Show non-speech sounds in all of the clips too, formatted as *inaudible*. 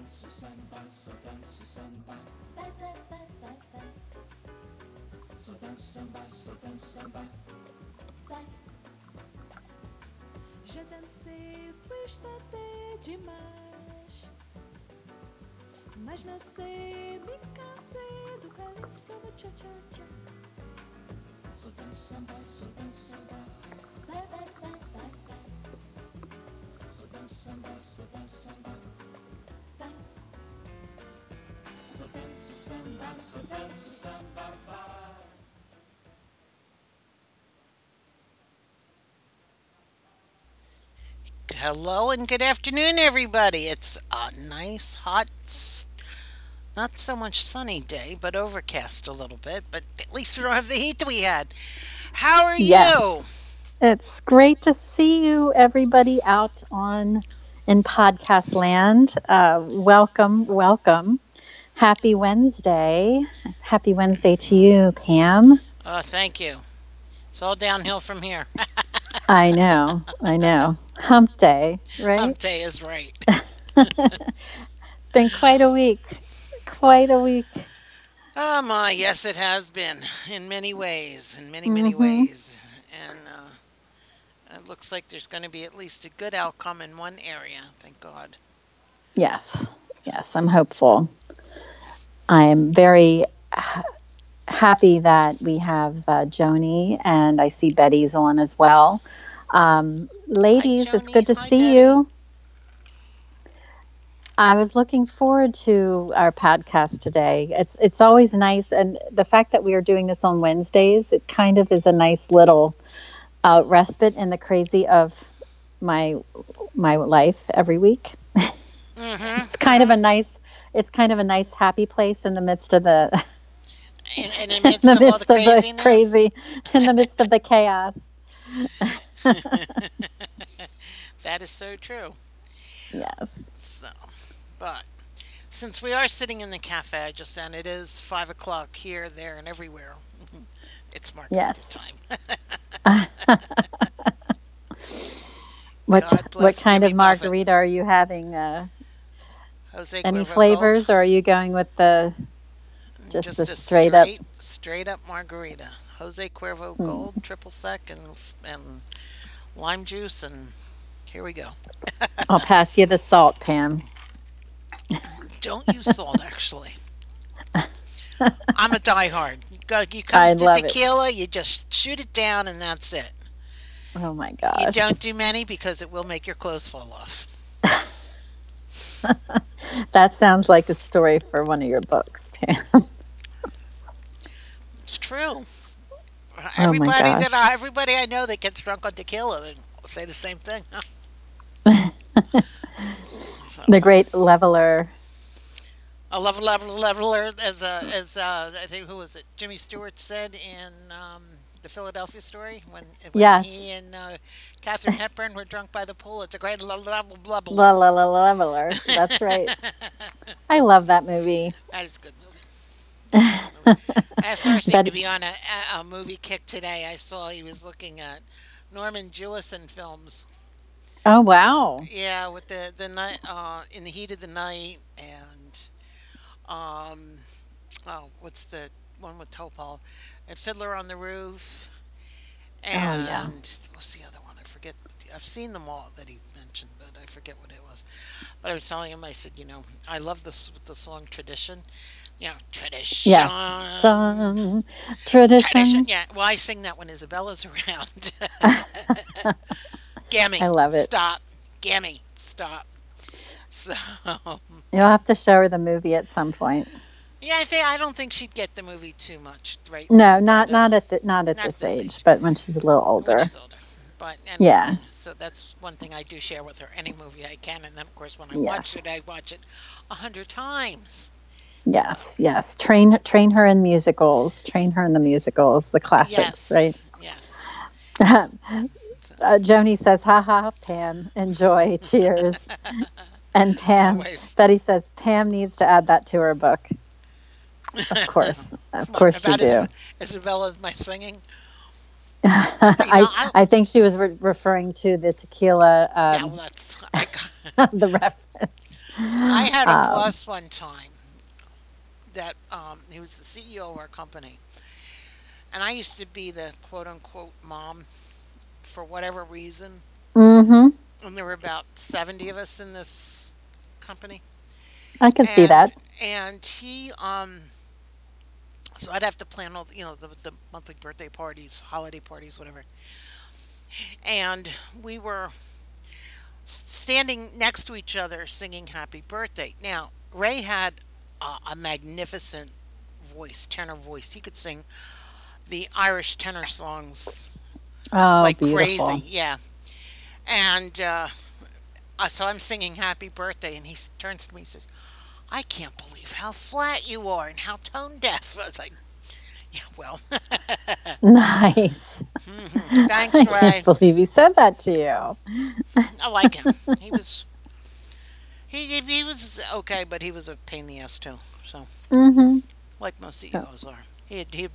danço samba, só danço samba. Vai, vai, vai, Só danço samba, só danço samba. vai. Já dancei o twist até demais. Mas não sei, me cansei do calypso no cha-cha-cha. Só danço samba, só danço samba. Vai, vai, vai, vai, vai. Só danço samba, só samba. Só samba, só danço samba. Vai. Hello and good afternoon, everybody. It's a nice, hot, not so much sunny day, but overcast a little bit. But at least we don't have the heat that we had. How are Yes. you? It's great to see you, everybody out on in podcast land. Uh, welcome, welcome. Happy Wednesday. Happy Wednesday to you, Pam. Oh, thank you. It's all downhill from here. *laughs* I know, I know. Hump day, right? Hump day is right. *laughs* *laughs* It's been quite a week. Quite a week. Oh my, yes, it has been in many ways, in many, many Mhm. ways, and uh, it looks like there's going to be at least a good outcome in one area. Thank God. Yes, yes, I'm hopeful. I'm very ha- happy that we have uh, Joni and I see Betty's on as well. Um, ladies, it's Joni. good to Hi, see Betty. you. I was looking forward to our podcast today. It's it's always nice, and the fact that we are doing this on Wednesdays, it kind of is a nice little uh, respite in the crazy of my my life every week. *laughs* hmm it's kind of a nice it's kind of a nice happy place in the midst of the In, in the *laughs* in midst the of all the of the crazy in the midst of the chaos *laughs* That is so true. *laughs* yes So, but since we are sitting in the cafe just then, it is five o'clock here, there, and everywhere. It's margarita Yes. time. what God what kind of Buffett. margarita are you having uh, Jose any Cuervo flavors or are you going with the just just the a straight up- straight up margarita. Jose Cuervo Hmm. Gold, triple sec, and and lime juice, and here we go. i'll *laughs* pass you the salt pam Don't use salt, *laughs* actually. I'm a diehard. You go, you come to love it. tequila, you just shoot it down, and that's it. oh my god! You don't do many because it will make your clothes fall off. *laughs* that sounds like a story for one of your books pam *laughs* It's true. Oh everybody gosh. that I, everybody I know that gets drunk on tequila, they say the same thing. *laughs* So, the great leveler a level, level, leveler, as uh, as uh, I think who was it? Jimmy Stewart said in um, the Philadelphia story when, when Yes. he and uh, Katharine Hepburn were drunk by the pool. It's a great level, level, level. la la la leveler that's right *laughs* i love that movie That is a good movie. I saw seemed But- to be on a, a, a movie kick today. I saw he was looking at Norman Jewison films. oh wow Yeah, with the the night uh, in the heat of the night and um oh what's the one with Topol and Fiddler on the Roof and Oh, yeah. what's the other one? I forget. I've seen them all that he mentioned, but I forget what it was. But I was telling him, I said, you know, I love this with the song tradition. Yeah, tradition. Yeah, Song, tradition. Tradition. Yeah. Well, I sing that when Isabella's *laughs* around. *laughs* Gammy. I love it. Stop. Gammy. Stop. So, You'll have to show her the movie at some point. Yeah, I think I don't think she'd get the movie too much, right? No, not not at the, not at not this this age, age. but when she's a little older. when she's older. But and, Yeah. So that's one thing I do share with her. Any movie I can, and then of course when I watch it, I watch it a hundred times. Yes, yes. Train train her in musicals. Train her in the musicals, the classics, Yes. right? Yes. *laughs* uh, Joni says, "Ha ha, Pam, enjoy, cheers." *laughs* and Pam, Always. Betty says, "Pam needs to add that to her book." Of *laughs* course, of course you do. Isab- Isabella's my singing. *laughs* I, know, I- I think she was re- referring to the tequila, yeah, um, well, that's I *laughs* got, the reference. I had a Um, boss one time that um, he was the CEO of our company, and I used to be the quote unquote mom for whatever reason. mm-hmm. And there were about seventy of us in this company, I can see that. and he um. So I'd have to plan all you know the, the monthly birthday parties, holiday parties, whatever. And we were standing next to each other singing happy birthday. Now, Ray had a, a magnificent voice, tenor voice. He could sing the Irish tenor songs Oh, like beautiful. crazy. Yeah. And uh, uh, so I'm singing happy birthday, and he turns to me and says, I can't believe how flat you are and how tone deaf. I was like, yeah, well, *laughs* Nice. thanks, Ray. *laughs* I can't believe he said that to you. I like him. *laughs* He was. He, he was okay, but he was a pain in the ass too. So, Mm-hmm. like most CEOs are, he had, he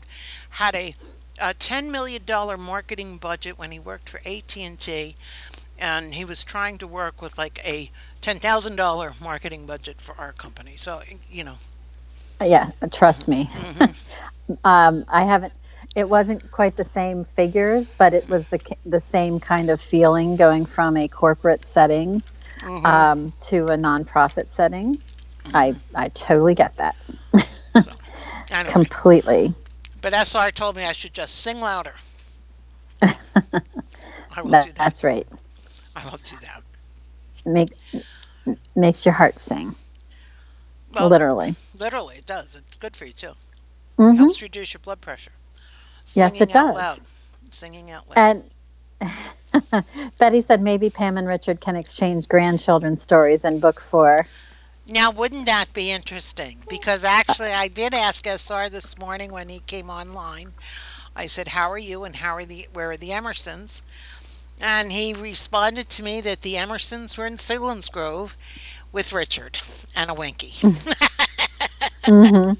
had a, a ten million dollar marketing budget when he worked for AT and T, and he was trying to work with like a ten thousand dollar marketing budget for our company. So, you know, Yeah, trust me. *laughs* um, I haven't. It wasn't quite the same figures, but it was the the same kind of feeling going from a corporate setting um, to a nonprofit setting. I I totally get that *laughs* anyway. completely. but SR told me I should just sing louder. *laughs* I will That, do that. that's right. I will do that. Make makes your heart sing. Well, literally. Literally, it does. It's good for you too. Mm-hmm. Helps reduce your blood pressure. Yes, Singing it out does. Loud. Singing out loud. And *laughs* Betty said maybe Pam and Richard can exchange grandchildren stories in book four. Now, wouldn't that be interesting? Because actually, I did ask SR this morning when he came online. I said, "How are you?" and "How are the where are the Emersons?" And he responded to me that the Emersons were in Selinsgrove with Richard and a Winky. *laughs* hmm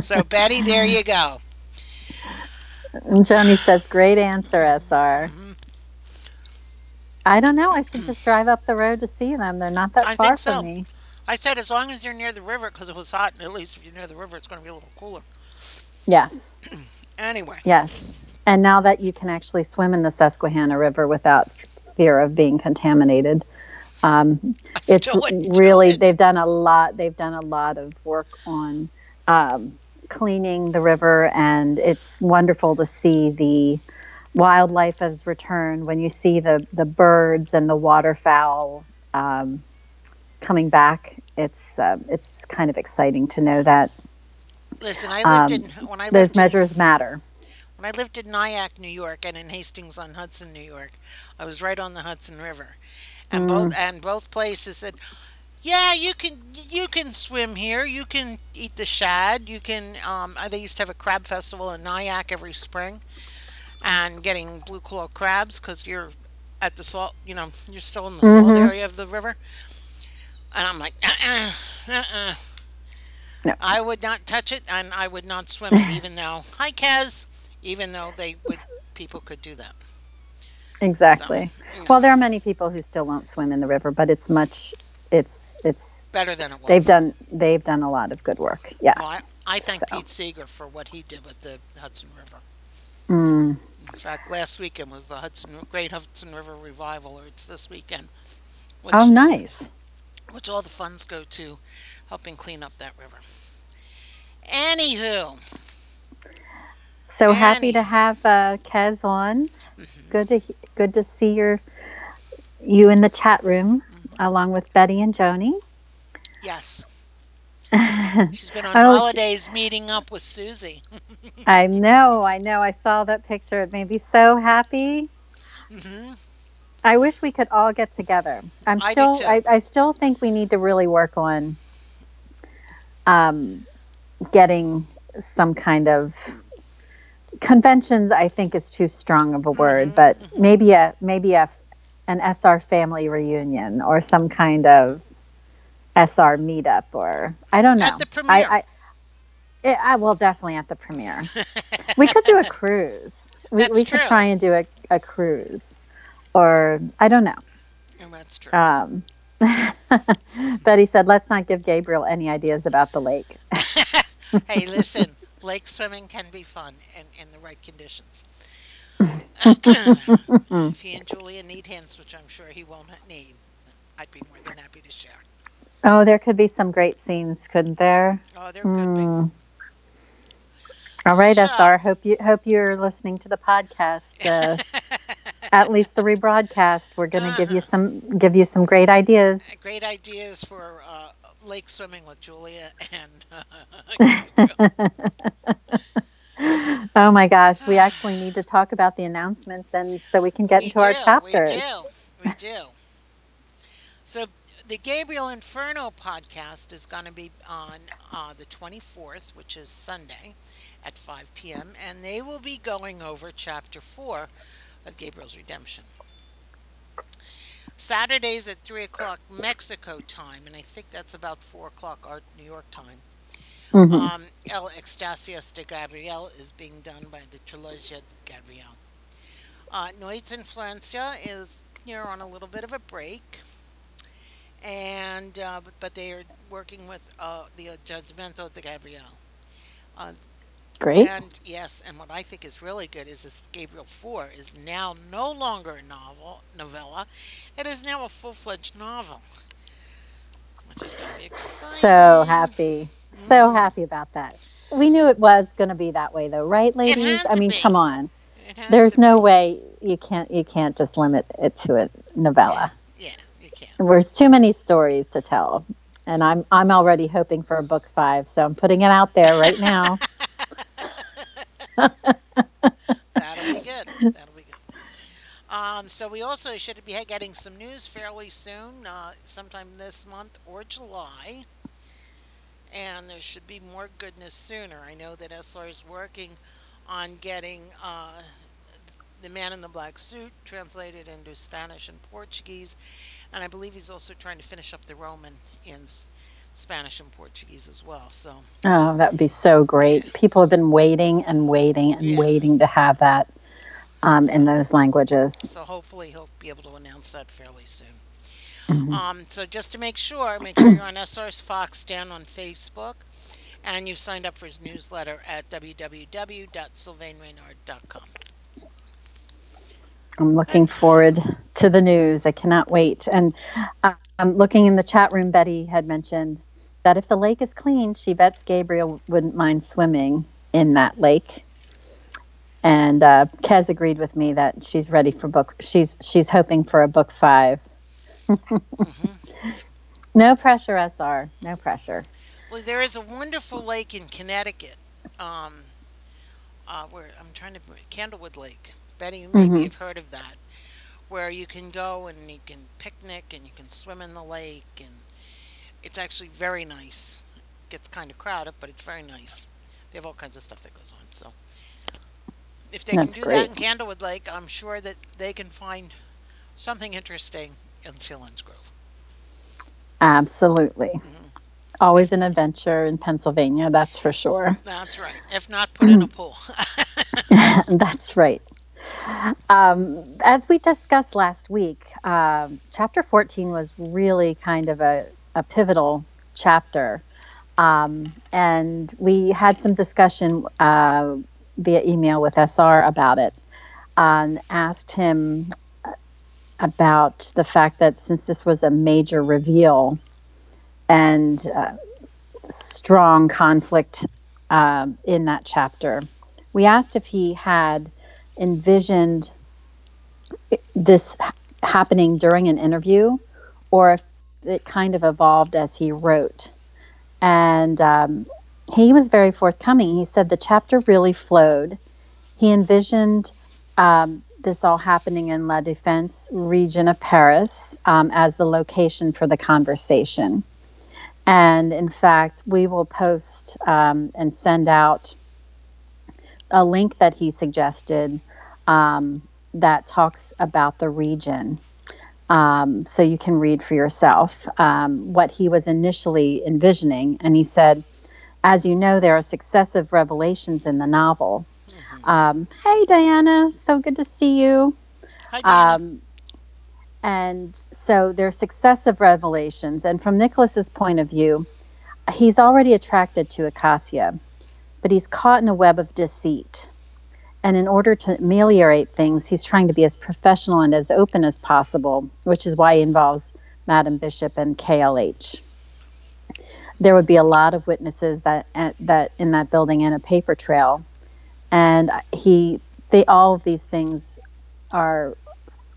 so, Betty, there you go. And Joni says, "Great answer, SR." Mm-hmm. I don't know. I should just drive up the road to see them. They're not that I far so. from me. I said, as long as you're near the river, because it was hot, and at least if you're near the river, it's going to be a little cooler. Yes, *clears throat* Anyway, yes. And now that you can actually swim in the Susquehanna River without fear of being contaminated, um, it's still wouldn't do really they've done a lot. They've done a lot of work on um, cleaning the river, and it's wonderful to see the wildlife has returned when you see the the birds and the waterfowl um, coming back. It's uh, it's kind of exciting to know that Listen, I lived um, in when I lived those in, measures matter. When I lived in Nyack, New York, and in Hastings on Hudson, New York. I was right on the Hudson River, and both and both places said, "Yeah, you can you can swim here. You can eat the shad. You can." Um, uh, they used to have a crab festival in Nyack every spring, and getting blue claw crabs because you're at the salt. You know, you're still in the salt area of the river. And I'm like, uh-uh, uh-uh. No. I would not touch it, and I would not swim it, *laughs* even though hi, Kaz, even though they would, people could do that. Exactly. So, Well, there are many people who still won't swim in the river, but it's much. It's it's Better than it was. they've done they've done a lot of good work. Yes. Well, I, I thank So. Pete Seeger for what he did with the Hudson River. Mm. In fact, last weekend was the Hudson Great Hudson River Revival, or it's this weekend. Which, Oh, nice. Which all the funds go to helping clean up that river. Anywho, So happy Annie. to have uh, Kez on. *laughs* Good to he- good to see your you in the chat room Mm-hmm. along with Betty and Joni. yes, *laughs* she's been on Oh, she- holidays meeting up with Susie. *laughs* I know, I know. I saw that picture. It made me so happy. hmm I wish we could all get together. I'm I do still too. I, I still think we need to really work on um, getting some kind of conventions I think is too strong of a word, Mm-hmm, but maybe a maybe a an SR family reunion or some kind of SR meetup or I don't know. At the I, premiere. I, it, I will definitely at the premiere. *laughs* we could do a cruise. We, we could try and do a, a cruise, or I don't know. And that's true. Um, *laughs* Betty said, let's not give Gabriel any ideas about the lake. *laughs* hey, listen, lake swimming can be fun in, in the right conditions. *laughs* if he and Julia need hints, which I'm sure he won't need, I'd be more than happy to share. Oh, there could be some great scenes, couldn't there? Oh, there could be. Hmm. All right, So- SR. Hope you hope you're listening to the podcast. Uh, *laughs* at least the rebroadcast. We're going to give you some give you some great ideas. Great ideas for uh, lake swimming with Julia *laughs* and. *laughs* Oh my gosh, we actually need to talk about the announcements, and so we can get We into our chapters. We do. We do. So the Gabriel Inferno podcast is going to be on uh, the 24th, which is Sunday at 5 p.m., and they will be going over chapter 4 of Gabriel's Redemption. Saturdays at 3 o'clock Mexico time, and I think that's about 4 o'clock our New York time. Mhm. Um, El Éxtasis de Gabriel is being done by the Trilogia de Gabriel. Uh, in Influencia is you're on a little bit of a break, and uh, but, but they are working with uh, the Judgmento de Gabriel. Uh, Great. and yes, and what I think is really good is this Gabriel Four is now no longer a novel novella; it is now a full fledged novel, which is to be exciting. So happy, so Mhm. happy about that. We knew it was going to be that way, though, right, ladies? I mean, be. come on. There's no be. way you can't you can't just limit it to a novella. Yeah, you can't. There's too many stories to tell, and I'm I'm already hoping for a book five, so I'm putting it out there right now. *laughs* That'll be good. That'll be good. Um, so we also should be getting some news fairly soon, uh, sometime this month or July. And there should be more goodness sooner. I know that SR is working on getting uh, The Man in the Black Suit translated into Spanish and Portuguese. And I believe he's also trying to finish up the Roman in Spanish and Portuguese as well. So Oh, that would be so great. People have been waiting and waiting and Yeah. waiting to have that um, in those languages. So hopefully he'll be able to announce that fairly soon. Mhm. Um, so just to make sure, make sure you're on SRS Fox Den on Facebook, and you've signed up for his newsletter at www.sylvainreynard.com. I'm looking forward to the news. I cannot wait. And I'm looking in the chat room. Betty had mentioned that if the lake is clean, she bets Gabriel wouldn't mind swimming in that lake. And uh, Kez agreed with me that she's ready for book. She's she's hoping for a book 5 No pressure, SR. No pressure. Well, there is a wonderful lake in Connecticut. Um, uh, where I'm trying to Candlewood Lake. Betty, you maybe Mhm. have heard of that, where you can go and you can picnic and you can swim in the lake, and it's actually very nice. It gets kind of crowded, but it's very nice. They have all kinds of stuff that goes on. So if they That's can do that in. Candlewood Lake, I'm sure that they can find something interesting in Selinsgrove. Absolutely. Always an adventure in Pennsylvania, that's for sure. That's right. If not, put in a pool. *laughs* *laughs* That's right. Um, as we discussed last week, um, chapter 14 was really kind of a, a pivotal chapter. Um, and we had some discussion uh, via email with SR about it and asked him about the fact that since this was a major reveal and uh, strong conflict um, in that chapter, we asked if he had envisioned this happening during an interview or if it kind of evolved as he wrote. And um, he was very forthcoming. He said the chapter really flowed. He envisioned um, this all happening in La Défense region of Paris um, as the location for the conversation. And in fact, we will post um, and send out a link that he suggested um, that talks about the region. Um, so you can read for yourself um, what he was initially envisioning. And he said, as you know, there are successive revelations in the novel. Um, hey, Diana, so good to see you. Hi, Diana. Um, And so there are successive revelations. And from Nicholas's point of view, he's already attracted to Acacia, but he's caught in a web of deceit. And in order to ameliorate things, he's trying to be as professional and as open as possible, which is why he involves Madam Bishop and KLH. There would be a lot of witnesses that that in that building and a paper trail, and he they all of these things are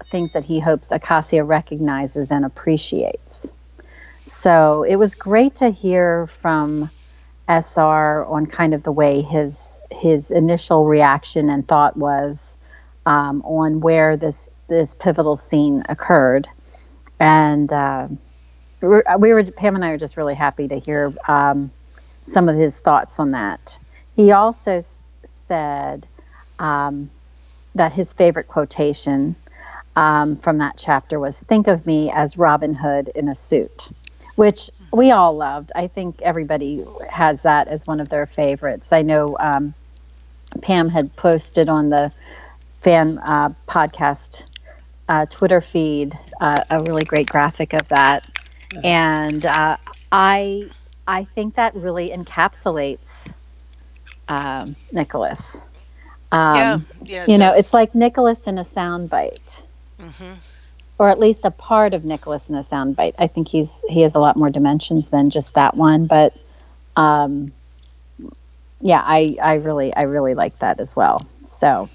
things that he hopes Acacia recognizes and appreciates. So it was great to hear from SR on kind of the way his his initial reaction and thought was um, on where this this pivotal scene occurred, and uh, we were Pam and I are just really happy to hear um, some of his thoughts on that. He also s- said um, that his favorite quotation um, from that chapter was "Think of me as Robin Hood in a suit." which we all loved. I think everybody has that as one of their favorites. I know um, Pam had posted on the fan uh, podcast uh, Twitter feed uh, a really great graphic of that, and uh, I I think that really encapsulates um, Nicholas. Um, yeah, yeah. it you know, it's like Nicholas in a soundbite Mhm. Or at least a part of Nicholas in a soundbite. I think he's he has a lot more dimensions than just that one, but um, yeah, I I really I really like that as well. So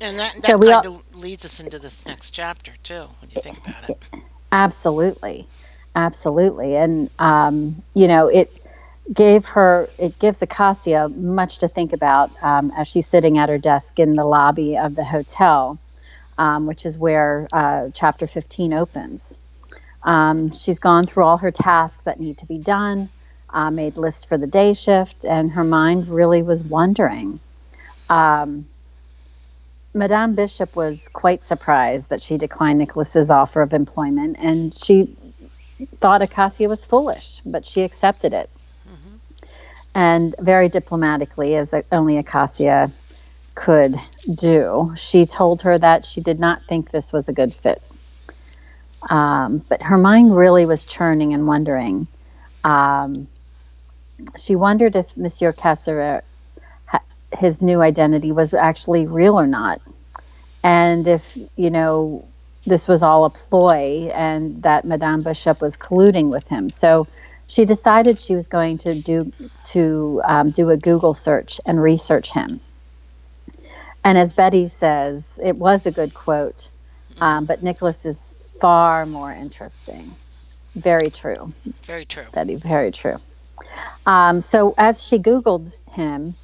and that, that so we kind all- of leads us into this next chapter too, when you think about it. absolutely, absolutely, and um, you know it gave her it gives Acacia much to think about um, as she's sitting at her desk in the lobby of the hotel, um, which is where uh, chapter 15 opens. Um, she's gone through all her tasks that need to be done, uh, made lists for the day shift, and her mind really was wondering. Um, Madame Bishop was quite surprised that she declined Nicholas's offer of employment, and she thought Acacia was foolish, but she accepted it. And very diplomatically, as only Acacia could do, she told her that she did not think this was a good fit. Um, but her mind really was churning and wondering. Um, she wondered if Monsieur Kasserer, his new identity, was actually real or not. And if, you know, this was all a ploy and that Madame Bishop was colluding with him. So she decided she was going to do to um, do a Google search and research him. And as Betty says, it was a good quote, um, but Nicholas is far more interesting. Very true, Very true. Betty. Very true. Um, so as she Googled him,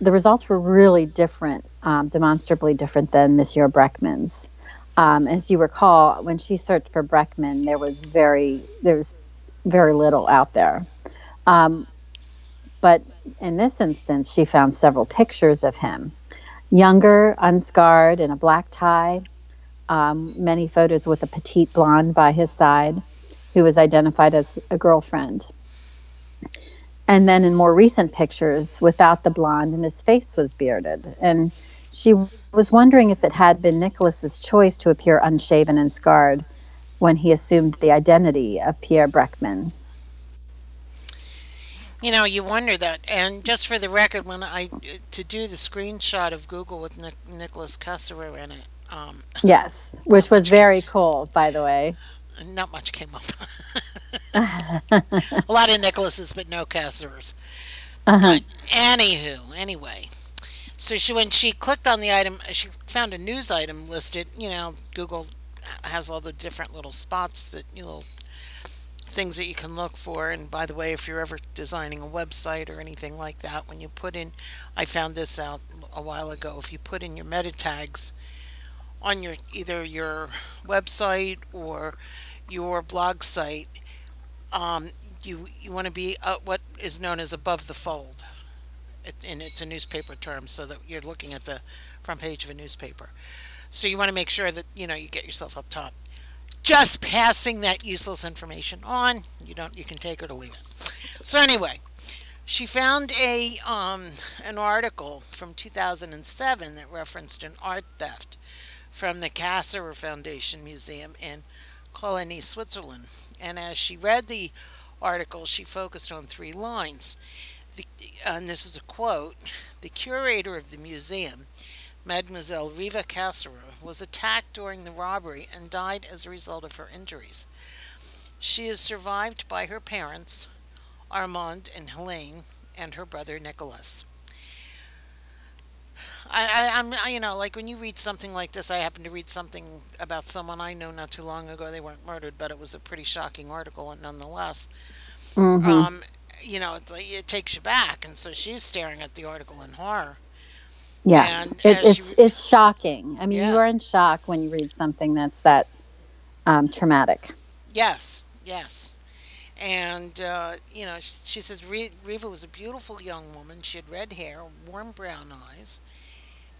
the results were really different, um, demonstrably different than Monsieur Breckman's. Um, as you recall, when she searched for Breckman, there was very there was very little out there. Um, but in this instance, she found several pictures of him, younger, unscarred, in a black tie. Um, many photos with a petite blonde by his side, who was identified as a girlfriend. And then in more recent pictures, without the blonde, and his face was bearded. And she was wondering if it had been Nicholas's choice to appear unshaven and scarred when he assumed the identity of Pierre Breckman. You know, you wonder that. And just for the record, when I to do the screenshot of Google with Nic- Nicholas Kasserer in it, um, Yes, which was very cool, by the way. not much came up. *laughs* a lot of Nicholases, but no Kasserers. Uh-huh. Anywho, anyway. So she when she clicked on the item, she found a news item listed. You know, Google has all the different little spots that you know things that you can look for. And by the way, if you're ever designing a website or anything like that, when you put in, I found this out a while ago. If you put in your meta tags on your either your website or your blog site, um, you you want to be uh, what is known as above the fold, it, and it's a newspaper term, so that you're looking at the front page of a newspaper. So you want to make sure that you know you get yourself up top. Just passing that useless information on. You don't. You can take it or leave it. So anyway, she found a um, an article from 2007 that referenced an art theft from the Kasserer Foundation Museum in Cologny, Switzerland. And as she read the article, she focused on three lines. The, and this is a quote The curator of the museum, Mademoiselle Riva Kasserer, was attacked during the robbery and died as a result of her injuries. She is survived by her parents, Armand and Helene, and her brother Nicholas. I, I, I'm, I, you know, like when you read something like this, I happened to read something about someone I know not too long ago. They weren't murdered, but it was a pretty shocking article, and nonetheless, um, you know, it's like, it takes you back. And so she's staring at the article in horror. Yes, it, it's she, it's shocking. I mean, yeah, you are in shock when you read something that's that um, traumatic. yes, yes. And, uh, you know, she, she says Riva was a beautiful young woman. She had red hair, warm brown eyes,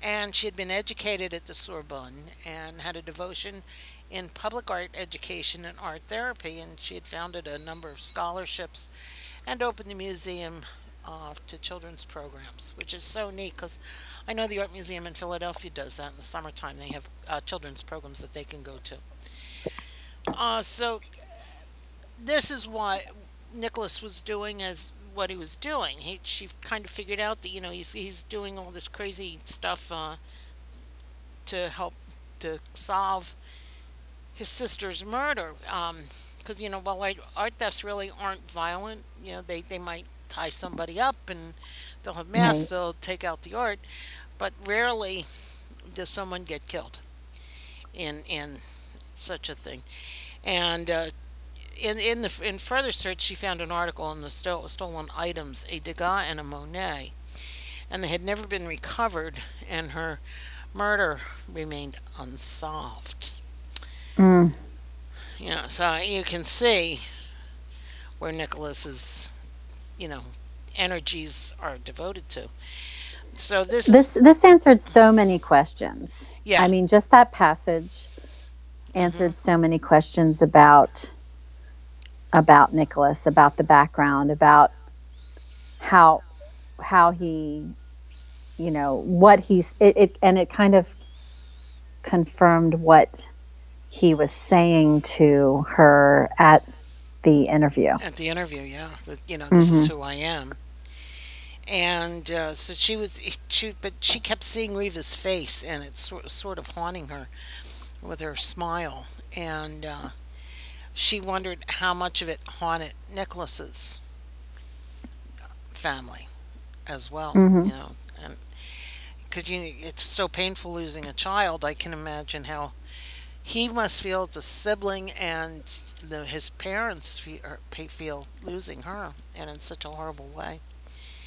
and she had been educated at the Sorbonne and had a devotion in public art education and art therapy. And she had founded a number of scholarships and opened the museum uh, to children's programs, which is so neat because I know the Art Museum in Philadelphia does that in the summertime. They have uh, children's programs that they can go to. Uh, so this is what Nicholas was doing as what he was doing. He she kind of figured out that you know he's he's doing all this crazy stuff uh, to help to solve his sister's murder. Because you know while art thefts really aren't violent, you know they they might tie somebody up and they'll have masks, Right. they'll take out the art, but rarely does someone get killed in in such a thing. And uh, in in the in further search, she found an article on the sto- stolen items, a Degas and a Monet, and they had never been recovered, and her murder remained unsolved. Mm, Yeah, so you can see where Nicholas's, you know, energies are devoted to. So this is this this answered so many questions. yeah, I mean, just that passage answered mm-hmm. so many questions about about Nicholas, about the background, about how how he, you know, what he's it, it and it kind of confirmed what he was saying to her at the interview. at the interview, yeah, you know, this is hmm who I am. And uh, so she was, she, but she kept seeing Reva's face, and it's sort, sort of haunting her with her smile. And uh, she wondered how much of it haunted Nicholas's family as well. hmm You know, and because you, it's so painful losing a child, I can imagine how he must feel as a sibling, and the, his parents feel, feel losing her, and in such a horrible way.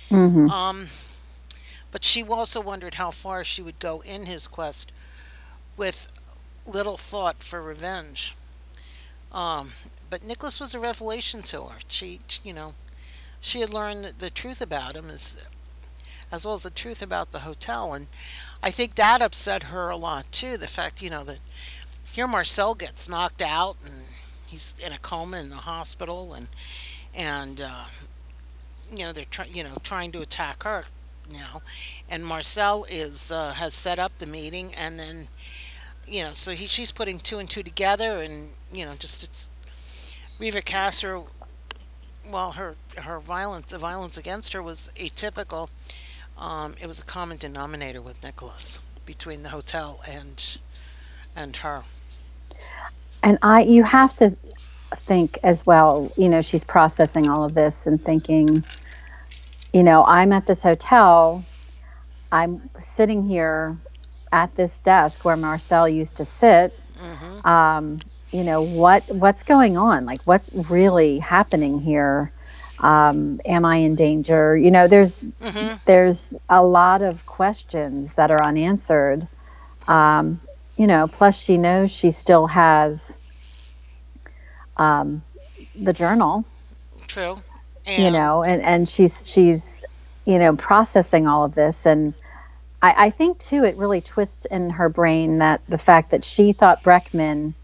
hmm Um, but she also wondered how far she would go in his quest with little thought for revenge. Um, but Nicholas was a revelation to her. She, you know, she had learned the truth about him as, as well as the truth about the hotel. And I think that upset her a lot too. The fact, you know, that here Marcel gets knocked out and he's in a coma in the hospital and, and, uh, you know, they're trying, you know, trying to attack her now. And Marcel is, uh, has set up the meeting and then, you know, so he, she's putting two and two together and, you know, just it's Reva Casser, well, her, her violence, the violence against her was atypical. Um, it was a common denominator with Nicholas between the hotel and, and her. And I, you have to think as well. You know, she's processing all of this and thinking, you know, I'm at this hotel. I'm sitting here at this desk where Marcel used to sit. hmm Um, you know what what's going on? Like what's really happening here? Um, am I in danger? You know, there's hmm there's a lot of questions that are unanswered. Um, you know, plus she knows she still has um, the journal. True. You know, and and she's she's you know processing all of this and. I, I think too, it really twists in her brain that the fact that she thought Breckman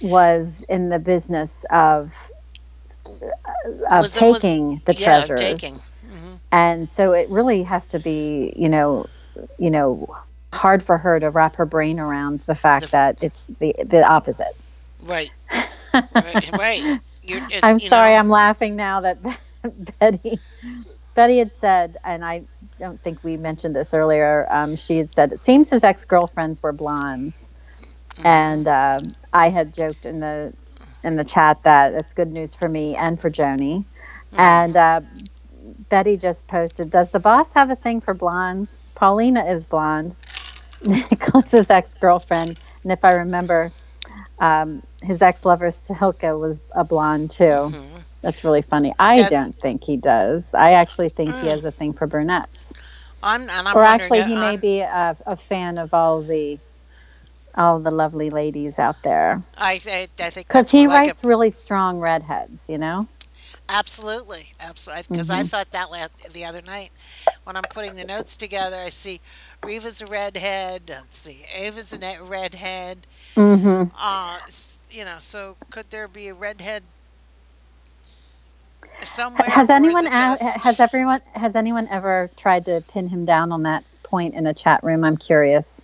was in the business of of was it was taking the yeah taking. treasures, hmm and so it really has to be, you know, you know, hard for her to wrap her brain around the fact The- that it's the the opposite. Right. *laughs* right. it- I'm sorry, know, I'm laughing now that *laughs* Betty Betty had said, and I don't think we mentioned this earlier. Um, she had said it seems his ex girlfriends were blondes, Mm-hmm. and um, I had joked in the in the chat that it's good news for me and for Joni. Mm-hmm. And uh, Betty just posted, "Does the boss have a thing for blondes? Paulina is blonde. *laughs* Nicholas's ex girlfriend, and if I remember." Um, his ex-lover Silka was a blonde too. Mhm. That's really funny. I That- don't think he does. I actually think he Mm. has a thing for brunettes. I'm, and I'm or actually, uh, he may I'm- be a, a fan of all the all the lovely ladies out there I, I, I think because he like a- writes really strong redheads. You know. Absolutely, absolutely. Because I Mhm. thought that la- the other night when I'm putting the notes together, I see Reva's a redhead. Let's see, Ava's a redhead. hmm Uh, you know, so could there be a redhead somewhere? Has anyone it a- just- has everyone has anyone ever tried to pin him down on that point in a chat room? I'm curious.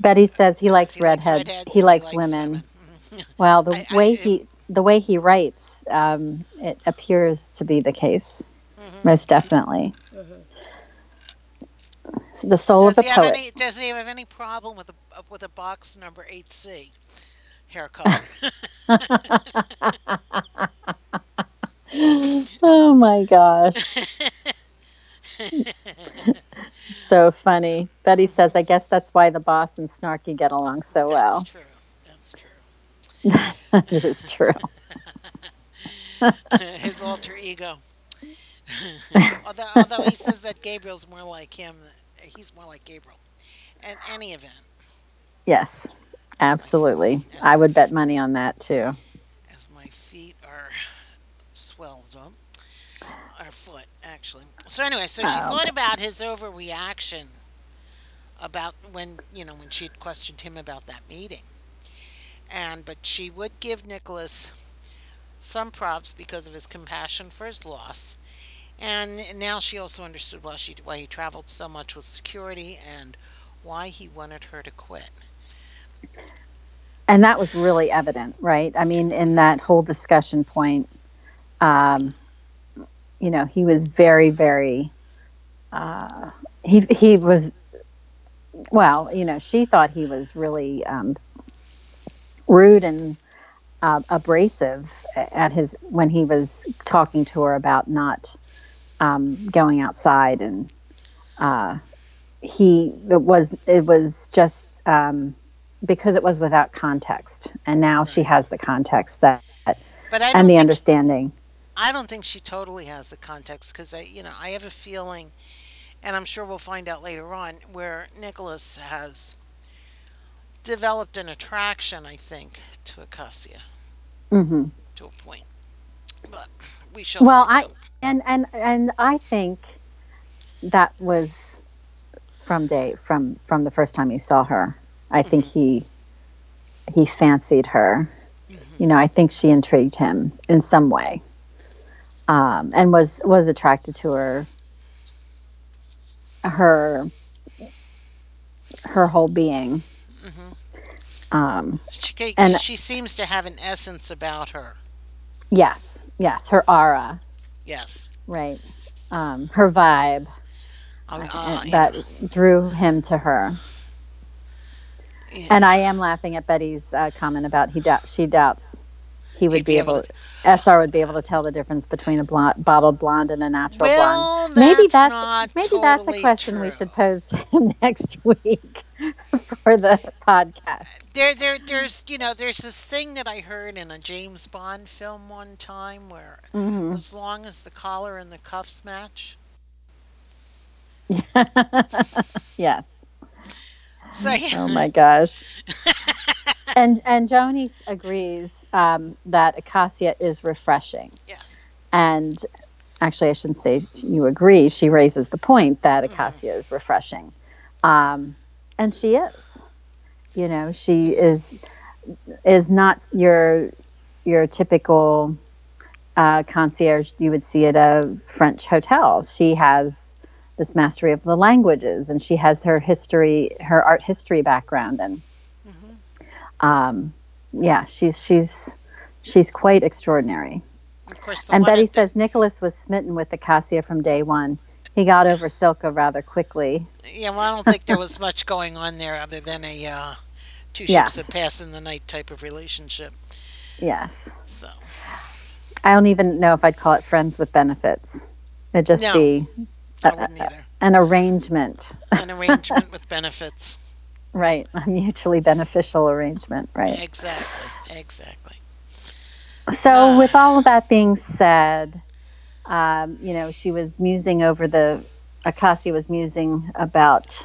Betty says he likes he likes redheads. redheads he likes women. Mhm. *laughs* Well, the I- I- way it- he the way he writes, um, it appears to be the case. Mhm. Most definitely. It's the soul Does of the he poet. any? Does he have any problem with a with a box number eight C hair color? *laughs* oh my gosh. *laughs* so funny. Betty says, I guess that's why the boss and Snarky get along so well. That's true. *laughs* That's true. true. *laughs* His alter ego. *laughs* although, although he says that Gabriel's more like him, he's more like Gabriel. In any event, Yes, absolutely. I would bet money on that too. as my feet are swelled up, our foot actually. So anyway, so she Oh, thought okay. about his overreaction about when you know when she had questioned him about that meeting, and but she would give Nicholas some props because of his compassion for his loss. And now she also understood why she why he traveled so much with security and why he wanted her to quit. And that was really evident, right? I mean, in that whole discussion point, um, you know, he was very, very, uh, he, he was, well, you know, she thought he was really um, rude and uh, abrasive at his, when he was talking to her about not um, going outside and, uh, he it was it was just um, because it was without context, and now she has the context that But I don't and the understanding. I don't think she totally has the context because I, you know, I have a feeling, and I'm sure we'll find out later on, where Nicholas has developed an attraction, I think, to Acacia hmm to a point. But we shall. Well, I out. and and and I think that was from day from from the first time he saw her. I think he he fancied her. You know, I think she intrigued him in some way, um, and was was attracted to her. Her her whole being. Um, She, and- she seems to have an essence about her. yes, yes, her aura, Yes. right? Um, her vibe. Uh, uh, that know, drew him to her. yeah. And I am laughing at Betty's uh, comment about he doubt she doubts he would be, be able, able to, SR would be able to tell the difference between a blonde, bottled blonde and a natural well, blonde. Maybe that's that's not maybe that's a totally question we should pose to him *laughs* next week for the podcast. There, there, there's, you know, there's this thing that I heard in a James Bond film one time where, Mhm. as long as the collar and the cuffs match. *laughs* yes. So yeah, Oh my gosh. *laughs* and and Joni agrees um, that Acacia is refreshing. yes, And actually, I shouldn't say you agree. She raises the point that Acacia is refreshing. Um, and she is. You know, she is is not your your typical uh, concierge you would see at a French hotel. She has this mastery of the languages, and she has her history, her art history background, and um, yeah, she's she's she's quite extraordinary. Of course, And Betty the- says Nicholas was smitten with Acacia from day one. He got over Silka rather quickly. Yeah, well, I don't think there was much going on there other than a uh, two ships Yes. that pass in the night type of relationship. Yes. So, I don't even know if I'd call it friends with benefits. It'd just No. be either. an arrangement. An arrangement with benefits. Right. A mutually beneficial arrangement. Right. Exactly. Exactly. So, with all of that being said, um, you know, she was musing over the, Acacia was musing about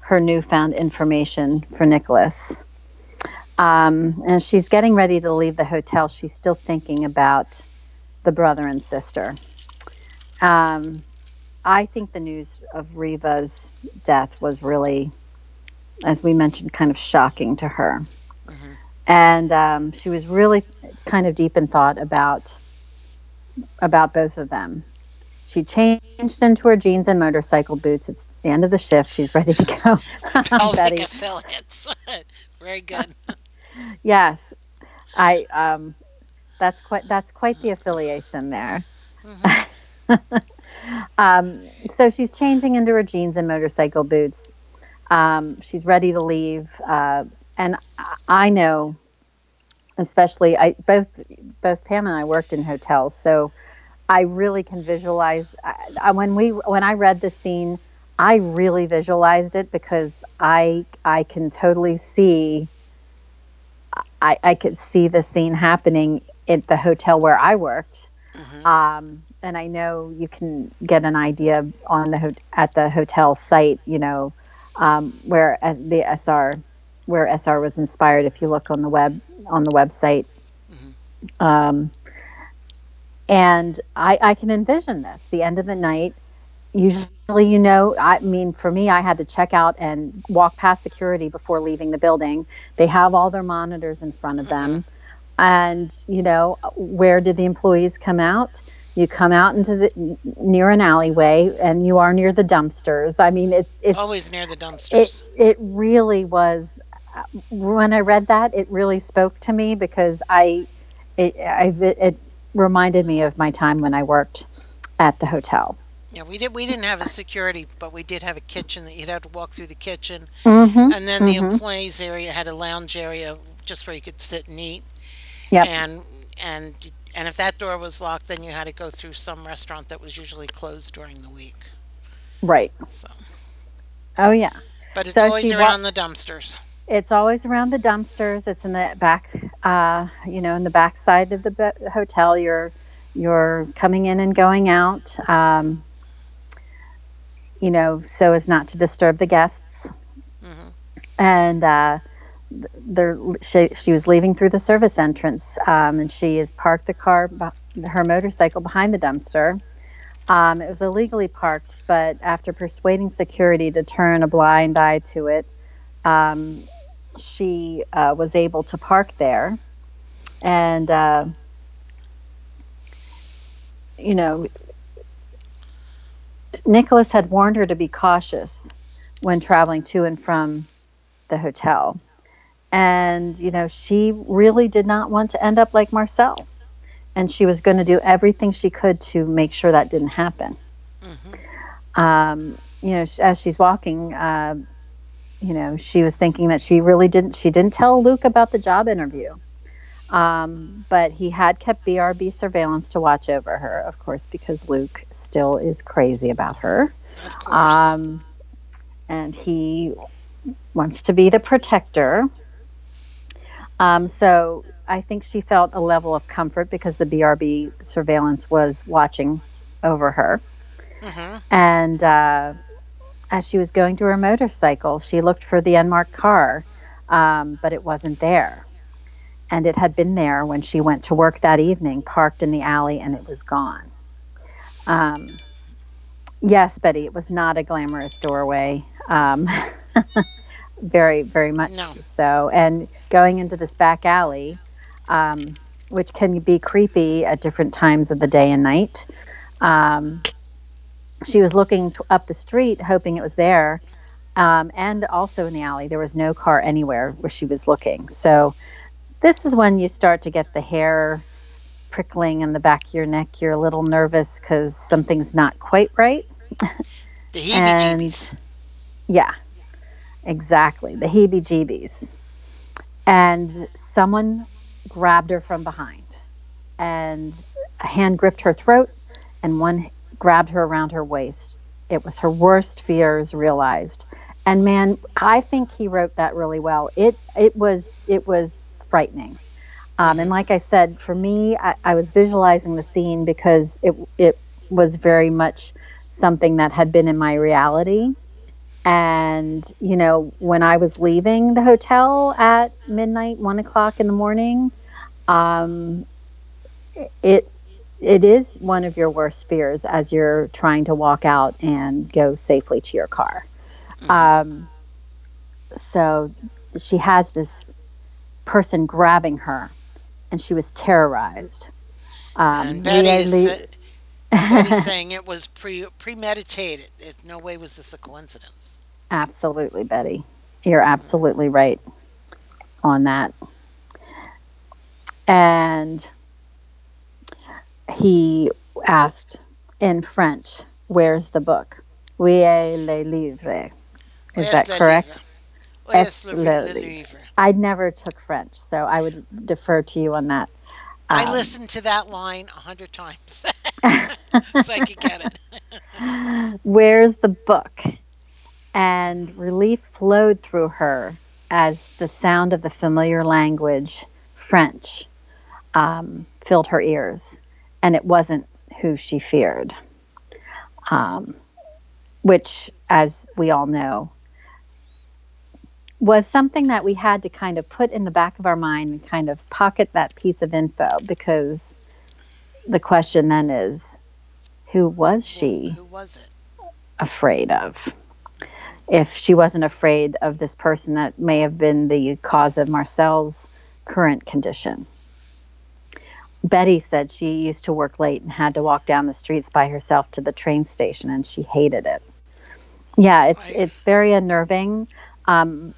her newfound information for Nicholas. Um, and she's getting ready to leave the hotel. She's still thinking about the brother and sister. Um, I think the news of Reva's death was really, as we mentioned, kind of shocking to her. And um, she was really kind of deep in thought about about both of them. She changed into her jeans and motorcycle boots. It's the end of the shift. She's ready to *laughs* go. *laughs* Betty. affiliates. *laughs* Very good. Yes, I. Um, that's quite. That's quite the affiliation there. um, so she's changing into her jeans and motorcycle boots. Um, she's ready to leave, uh, and I- know, especially I both both Pam and I worked in hotels, so I really can visualize. I, when we when I read the scene, I really visualized it because I I can totally see. I, I could see the scene happening at the hotel where I worked. Um, and I know you can get an idea on the ho- at the hotel site, you know, um, where the SR where SR was inspired. If you look on the web on the website, um, and I, I can envision this the end of the night. Usually, you know, I mean, for me, I had to check out and walk past security before leaving the building. They have all their monitors in front of them. And, you know, where did the employees come out? You come out into the near an alleyway and you are near the dumpsters. I mean, it's, it's, Always near the dumpsters. it it really was uh, when I read that it really spoke to me because I it, I it reminded me of my time when I worked at the hotel. Yeah, we did. We didn't have a security, but we did have a kitchen that you'd have to walk through the kitchen, Mm-hmm. and then the employees area had a lounge area just where you could sit and eat. Yep. And and and if that door was locked, then you had to go through some restaurant that was usually closed during the week. Right. So, Oh yeah. but it's So always wa- around the dumpsters. It's always around the dumpsters. It's in the back, uh, you know, in the back side of the be- hotel. You're you're coming in and going out, um, you know, so as not to disturb the guests. And uh, th- there, she, she was leaving through the service entrance, um, and she has parked the car, her motorcycle behind the dumpster. Um, it was illegally parked, but after persuading security to turn a blind eye to it, um, she uh, was able to park there. And, uh, you know, Nicholas had warned her to be cautious when traveling to and from the hotel. And, you know, she really did not want to end up like Marcel. And she was going to do everything she could to make sure that didn't happen. Um, you know, as she's walking, uh, you know, she was thinking that she really didn't, she didn't tell Luke about the job interview. Um, but he had kept BRB surveillance to watch over her, of course, because Luke still is crazy about her. Um, and he wants to be the protector. Um, so I think she felt a level of comfort because the BRB surveillance was watching over her. And uh, as she was going to her motorcycle, she looked for the unmarked car, um, but it wasn't there. And it had been there when she went to work that evening, parked in the alley, and it was gone. Um, yes, Betty, it was not a glamorous doorway. Um, *laughs* very, very much No. so. And going into this back alley, um, which can be creepy at different times of the day and night. Um, she was looking t- up the street, hoping it was there, um, and also in the alley. There was no car anywhere where she was looking. So this is when you start to get the hair prickling in the back of your neck. You're a little nervous because something's not quite right. The heebie-jeebies. Yeah, exactly. The heebie jeebies. And someone grabbed her from behind, and a hand gripped her throat, and one grabbed her around her waist. It was her worst fears realized. And man, I think he wrote that really well. It it was it was frightening. Um, and like I said, for me, I, I was visualizing the scene because it it was very much something that had been in my reality. And you know, when I was leaving the hotel at midnight, one o'clock in the morning, um, it it is one of your worst fears as you're trying to walk out and go safely to your car. Um, so she has this person grabbing her, and she was terrorized. Um, And Betty is, Betty's *laughs* saying it was pre premeditated. It, no way was this a coincidence. Absolutely, Betty. You're absolutely right on that. And he asked in French, Where's the book? Où est le livre? Is that correct? Est le, le livre. I never took French, so I would defer to you on that. I Um, listened to that line a hundred times so I could get it. *laughs* Where's the book? And relief flowed through her as the sound of the familiar language, French, um, filled her ears. And it wasn't who she feared, um, which, as we all know, was something that we had to kind of put in the back of our mind and kind of pocket that piece of info because the question then is who was she? Who was it? afraid of. If she wasn't afraid of this person that may have been the cause of Marcel's current condition. Betty said she used to work late and had to walk down the streets by herself to the train station and she hated it. Yeah, it's Right. it's very unnerving. Um,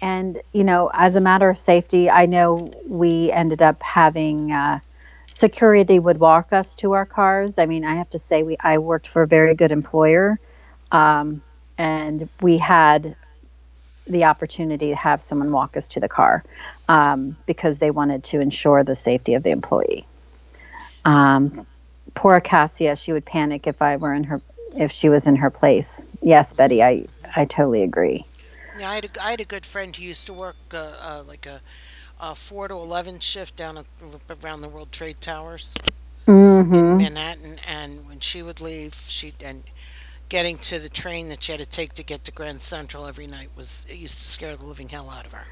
and you know, as a matter of safety, I know we ended up having uh, security would walk us to our cars. I mean, I have to say, we I worked for a very good employer, um, and we had the opportunity to have someone walk us to the car um, because they wanted to ensure the safety of the employee. Um, poor Cassia, she would panic if I were in her if she was in her place. Yes, Betty, I I totally agree. Yeah, I had a, I had a good friend who used to work uh, uh, like a, a four to eleven shift down at, around the World Trade Towers hmm in Manhattan, and when she would leave, she and getting to the train that she had to take to get to Grand Central every night was it used to scare the living hell out of her.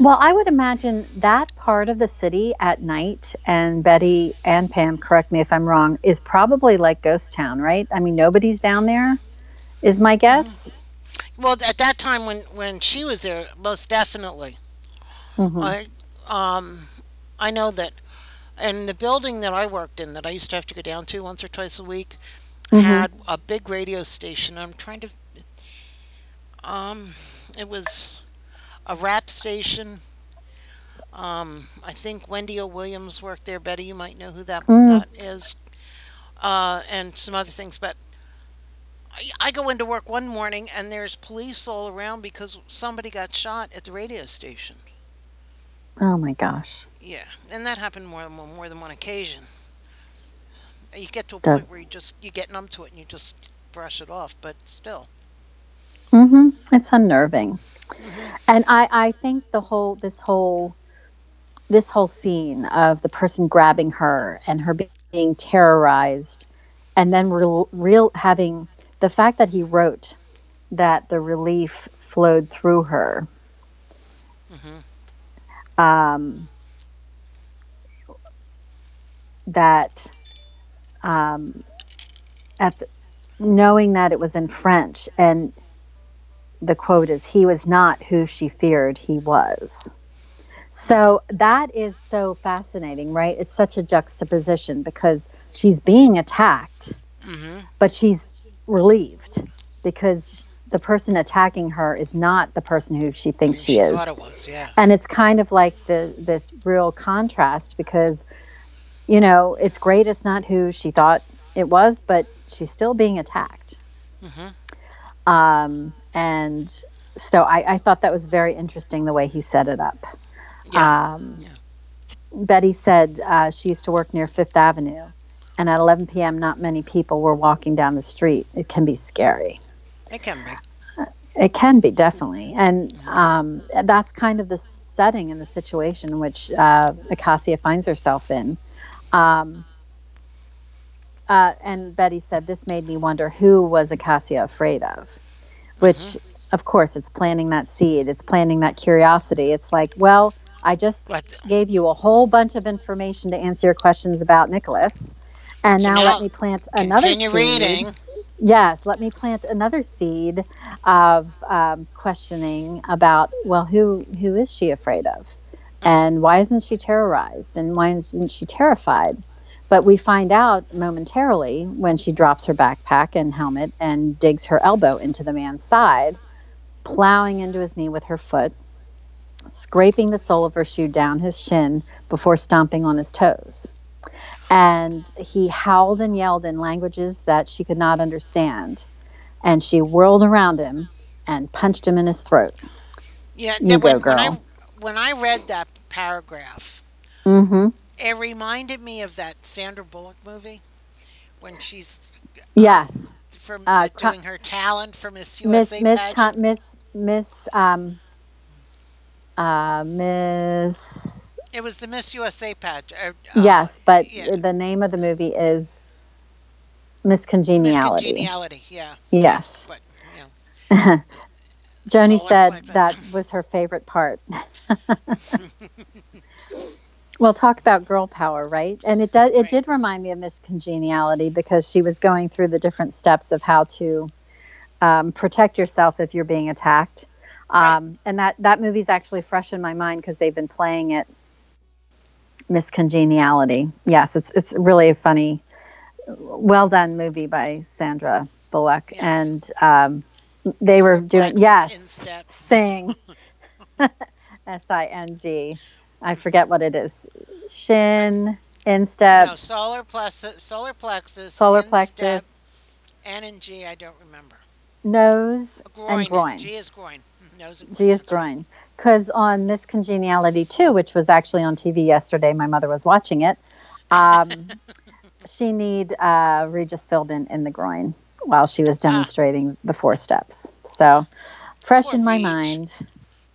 Well, I would imagine that part of the city at night, and Betty and Pam, correct me if I'm wrong, is probably like Ghost Town, right? I mean, nobody's down there, is my guess. Well, at that time when when she was there, most definitely. I um I know that and the building that I worked in that I used to have to go down to once or twice a week had a big radio station. I'm trying to um it was a rap station. Um I think Wendy O. Williams worked there. Betty, you might know who that, that is. Uh and some other things, but I, I go into work one morning and there's police all around because somebody got shot at the radio station. Oh my gosh. Yeah, and that happened more than more than one occasion. You get to a Does- point where you just you get numb to it and you just brush it off, but still. hmm It's unnerving, and I I think the whole this whole this whole scene of the person grabbing her and her being terrorized, and then real, real having the fact that he wrote that the relief flowed through her. Um, that um, at the, knowing that it was in French and the quote is he was not who she feared he was. So that is so fascinating, right? It's such a juxtaposition because she's being attacked but she's relieved because the person attacking her is not the person who she thinks she, she is. it was, yeah. and it's kind of like the this real contrast because you know it's great it's not who she thought it was but she's still being attacked um, and so I, I thought that was very interesting the way he set it up Yeah. um, Yeah. betty said uh, she used to work near fifth avenue and at 11 p.m not many people were walking down the street it can be scary It can be. it can be definitely, and um, that's kind of the setting and the situation in which uh, Acacia finds herself in. Um, uh, and Betty said this made me wonder who was Acacia afraid of, which, of course, it's planting that seed. It's planting that curiosity. It's like, well, I just What- gave you a whole bunch of information to answer your questions about Nicholas, and So now, now let me plant another seed. reading. Yes, let me plant another seed of um, questioning about well, who who is she afraid of, and why isn't she terrorized, and why isn't she terrified? But we find out momentarily when she drops her backpack and helmet and digs her elbow into the man's side, plowing into his knee with her foot, scraping the sole of her shoe down his shin before stomping on his toes and he howled and yelled in languages that she could not understand. And she whirled around him and punched him in his throat. Yeah, You go, when, when I girl. When I read that paragraph, Mm-hmm. it reminded me of that Sandra Bullock movie when she's Yes, from Uh, doing her talent for Miss USA Miss pageant. Miss Miss um uh Miss. it was the Miss USA pageant. Uh, yes, but yeah. the name of the movie is Miss Congeniality. Miss Congeniality. Yeah, Yes. but you know, *laughs* Joni solar said that was her favorite part. *laughs* well, talk about girl power, right? And it does. It Right. did remind me of Miss Congeniality because she was going through the different steps of how to um, protect yourself if you're being attacked. Um, And that that movie's actually fresh in my mind because they've been playing it. Miss Congeniality. Yes, it's it's really a funny, well done movie by Sandra Bullock, Yes. and um, they were doing yes instep. thing. *laughs* *laughs* S I N G. I forget what it is. Shin, instep, No, solar plexus, solar plexus, solar instep, plexus, N and G. I don't remember. nose, Groin. and groin. G is groin. Nose and G is groin. Because on this Congeniality too which was actually on TV yesterday, my mother was watching it. Um, *laughs* she need uh, Regis Philbin in the groin while she was demonstrating the four steps. So fresh in my Reg. mind.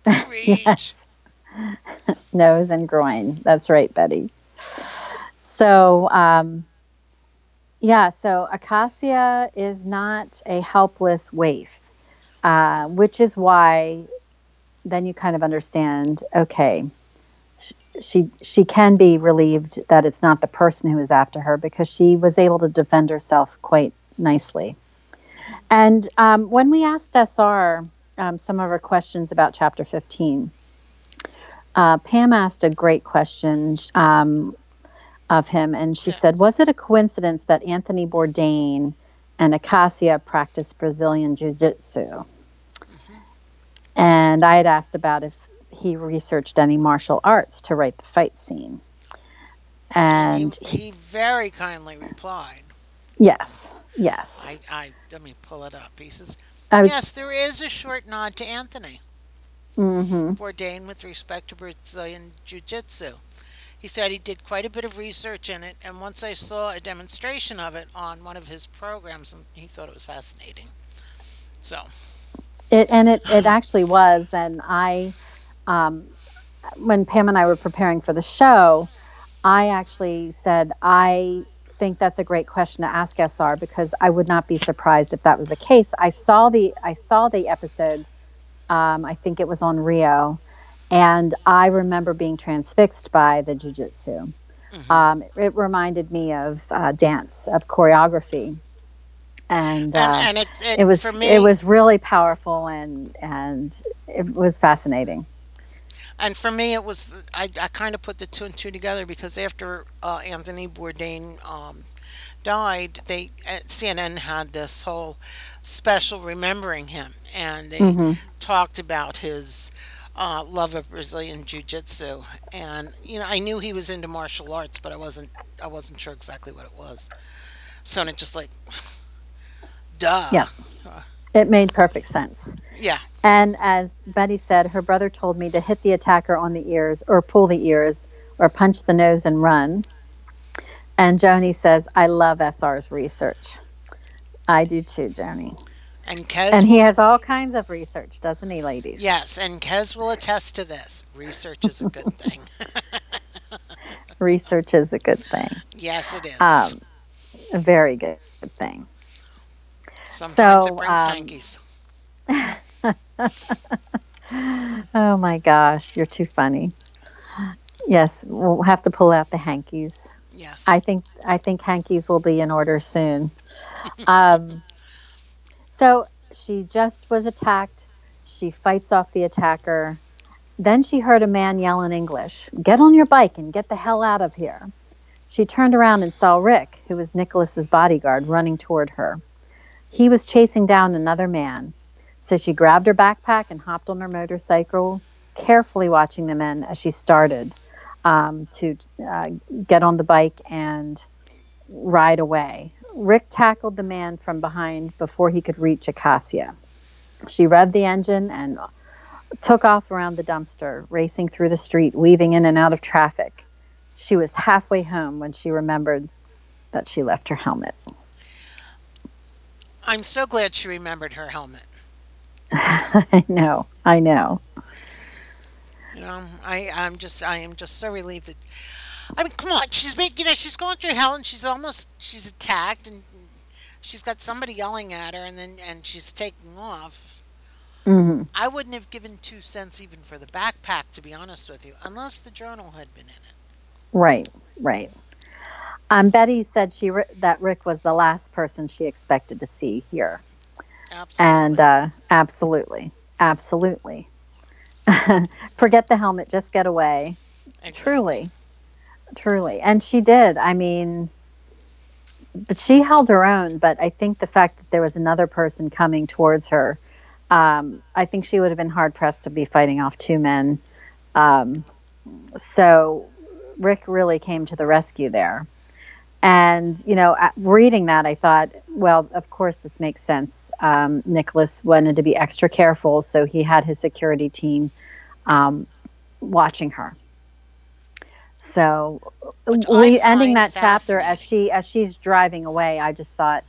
*laughs* Yes. *laughs* Nose and groin. That's right, Betty. So, um, yeah, so Acacia is not a helpless waif, uh, which is why then you kind of understand okay, sh- she, she can be relieved that it's not the person who is after her because she was able to defend herself quite nicely. And um, when we asked SR um, some of her questions about chapter 15, uh, Pam asked a great question um, of him, and she said, Was it a coincidence that Anthony Bourdain and Acacia practiced Brazilian Jiu Jitsu? And I had asked about if he researched any martial arts to write the fight scene. And he, he very kindly replied. Yes, yes. I, I let me pull it up. He says, was, "Yes, there is a short nod to Anthony hmm Bourdain with respect to Brazilian Jiu-Jitsu." He said he did quite a bit of research in it, and once I saw a demonstration of it on one of his programs, and he thought it was fascinating. So, It and it it actually was, and I, um, when Pam and I were preparing for the show, I actually said I think that's a great question to ask SR because I would not be surprised if that was the case. I saw the I saw the episode. Um, I think it was on Rio, and I remember being transfixed by the jujitsu. Um, it reminded me of uh, dance, of choreography, and, uh, and, and it, it, it was for me, it was really powerful and and it was fascinating. And for me, it was I, I kind of put the two and two together because after uh, Anthony Bourdain um, died, they uh, CNN had this whole special remembering him, and they hmm talked about his uh, love of Brazilian jiu-jitsu, and you know I knew he was into martial arts, but I wasn't I wasn't sure exactly what it was. So and it just like, *sighs* duh, Yeah, it made perfect sense. yeah, And as Betty said, her brother told me to hit the attacker on the ears or pull the ears or punch the nose and run. And Joni says, I love SR's research. I do too, Joni. and Kez, And he has all kinds of research, doesn't he, ladies? yes, and Kez will attest to this. Research is a good *laughs* thing. Research is a good thing, yes, it is. um, a very good thing. Sometimes so, it brings um, hankies. *laughs* Oh my gosh, you're too funny. Yes, we'll have to pull out the hankies. Yes. I think I think hankies will be in order soon. Um, so she just was attacked. She fights off the attacker. Then she heard a man yell in English, "Get on your bike and get the hell out of here." She turned around and saw Rick, who was Nicholas's bodyguard, running toward her. He was chasing down another man. So she grabbed her backpack and hopped on her motorcycle, carefully watching the men as she started um, to uh, get on the bike and ride away. Rick tackled the man from behind before he could reach Acacia. She revved the engine and took off around the dumpster, racing through the street, weaving in and out of traffic. She was halfway home when she remembered that she left her helmet. I'm so glad she remembered her helmet. *laughs* I know, I know. You know, I I'm just I am just so relieved that. I mean, come on, she's been you know she's going through hell and she's almost she's attacked and she's got somebody yelling at her and then and she's taking off. hmm I wouldn't have given two cents even for the backpack to be honest with you, unless the journal had been in it. Right, right. Um, Betty said she that Rick was the last person she expected to see here, Absolutely. and uh, absolutely, absolutely. *laughs* Forget the helmet, just get away. Exactly. Truly, truly, and she did. I mean, but she held her own. But I think the fact that there was another person coming towards her, um, I think she would have been hard pressed to be fighting off two men. Um, so Rick really came to the rescue there. And, you know, reading that, I thought, well, of course, this makes sense. Um, Nicholas wanted to be extra careful, so he had his security team um, watching her. So, we, ending that chapter as she as she's driving away, I just thought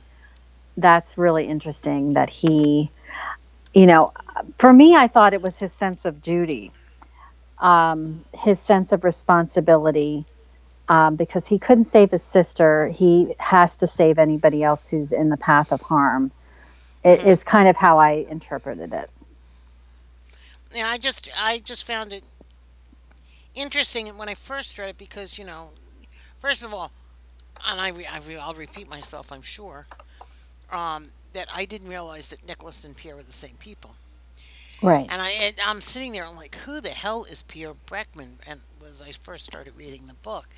that's really interesting that he, you know, for me, I thought it was his sense of duty, um, his sense of responsibility, um, because he couldn't save his sister. He has to save anybody else who's in the path of harm. It Mhm. is kind of how I interpreted it. Yeah, I just I just found it interesting when I first read it because you know, first of all, and I, I I'll repeat myself, I'm sure, um, that I didn't realize that Nicholas and Pierre were the same people. Right. And I and I'm sitting there, I'm like, who the hell is Pierre Breckman? And was I first started reading the book,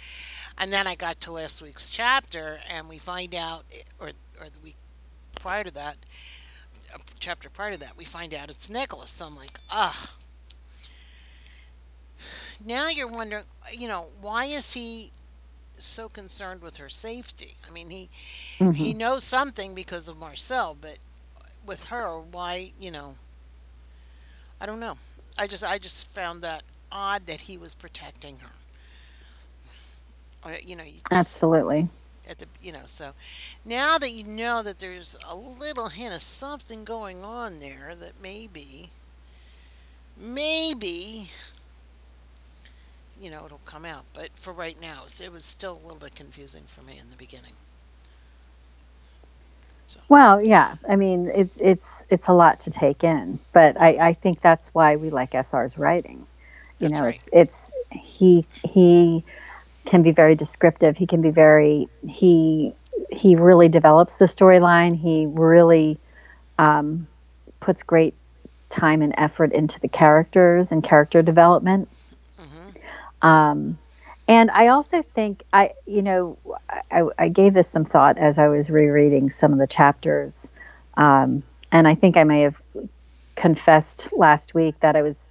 and then I got to last week's chapter, and we find out, or or the week prior to that, a chapter prior to that, we find out it's Nicholas. So I'm like, ugh. Now you're wondering, you know, why is he so concerned with her safety? I mean, he hmm he knows something because of Marcel, but with her, why, you know, I don't know. I just I just found that odd that he was protecting her. Or, you know, you just, Absolutely. at the you know, so now that you know that there's a little hint of something going on there that maybe maybe you know it'll come out, but for right now, it was still a little bit confusing for me in the beginning. So, Well, yeah. I mean, it's it's it's a lot to take in, but I, I think that's why we like SR's writing. You that's know, right. it's it's he he can be very descriptive. He can be very he he really develops the storyline. He really um, puts great time and effort into the characters and character development. hmm Um, And I also think I, you know, I, I gave this some thought as I was rereading some of the chapters, um, and I think I may have confessed last week that I was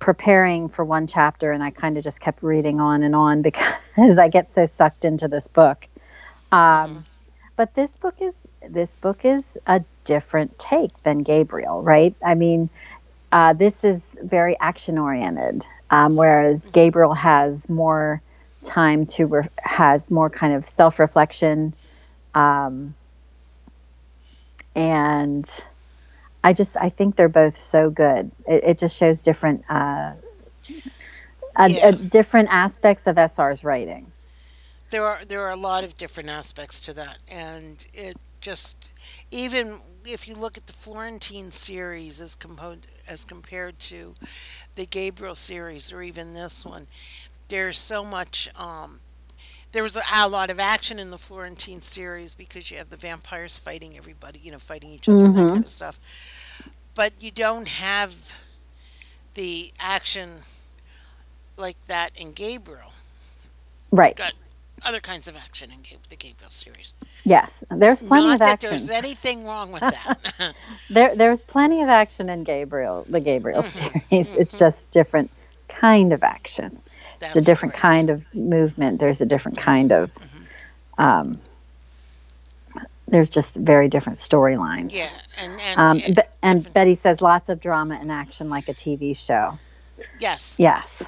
preparing for one chapter and I kind of just kept reading on and on *laughs* because I get so sucked into this book. Um, But this book is this book is a different take than Gabriel, right? I mean, uh, this is very action oriented, um, whereas Gabriel has more time to re- has more kind of self reflection, um, and I just I think they're both so good. It, it just shows different uh, a, Yeah. a different aspects of SR's writing. there are there are a lot of different aspects to that and it just even if you look at the Florentine series as compo- as compared to the Gabriel series or even this one there's so much um there was a, a lot of action in the Florentine series because you have the vampires fighting everybody, you know, fighting each other and that kind of stuff. But you don't have the action like that in Gabriel. Right. Got other kinds of action in the Gabriel series. Yes. There's plenty Not of that action. there's anything wrong with that. *laughs* There, there's plenty of action in Gabriel, the Gabriel Mm-hmm. series. It's just different kind of action. It's a different correct. kind of movement. There's a different kind of. Um, there's just very different storylines. Yeah, and and Um, Be- and Betty says lots of drama and action like a TV show. yes, Yes,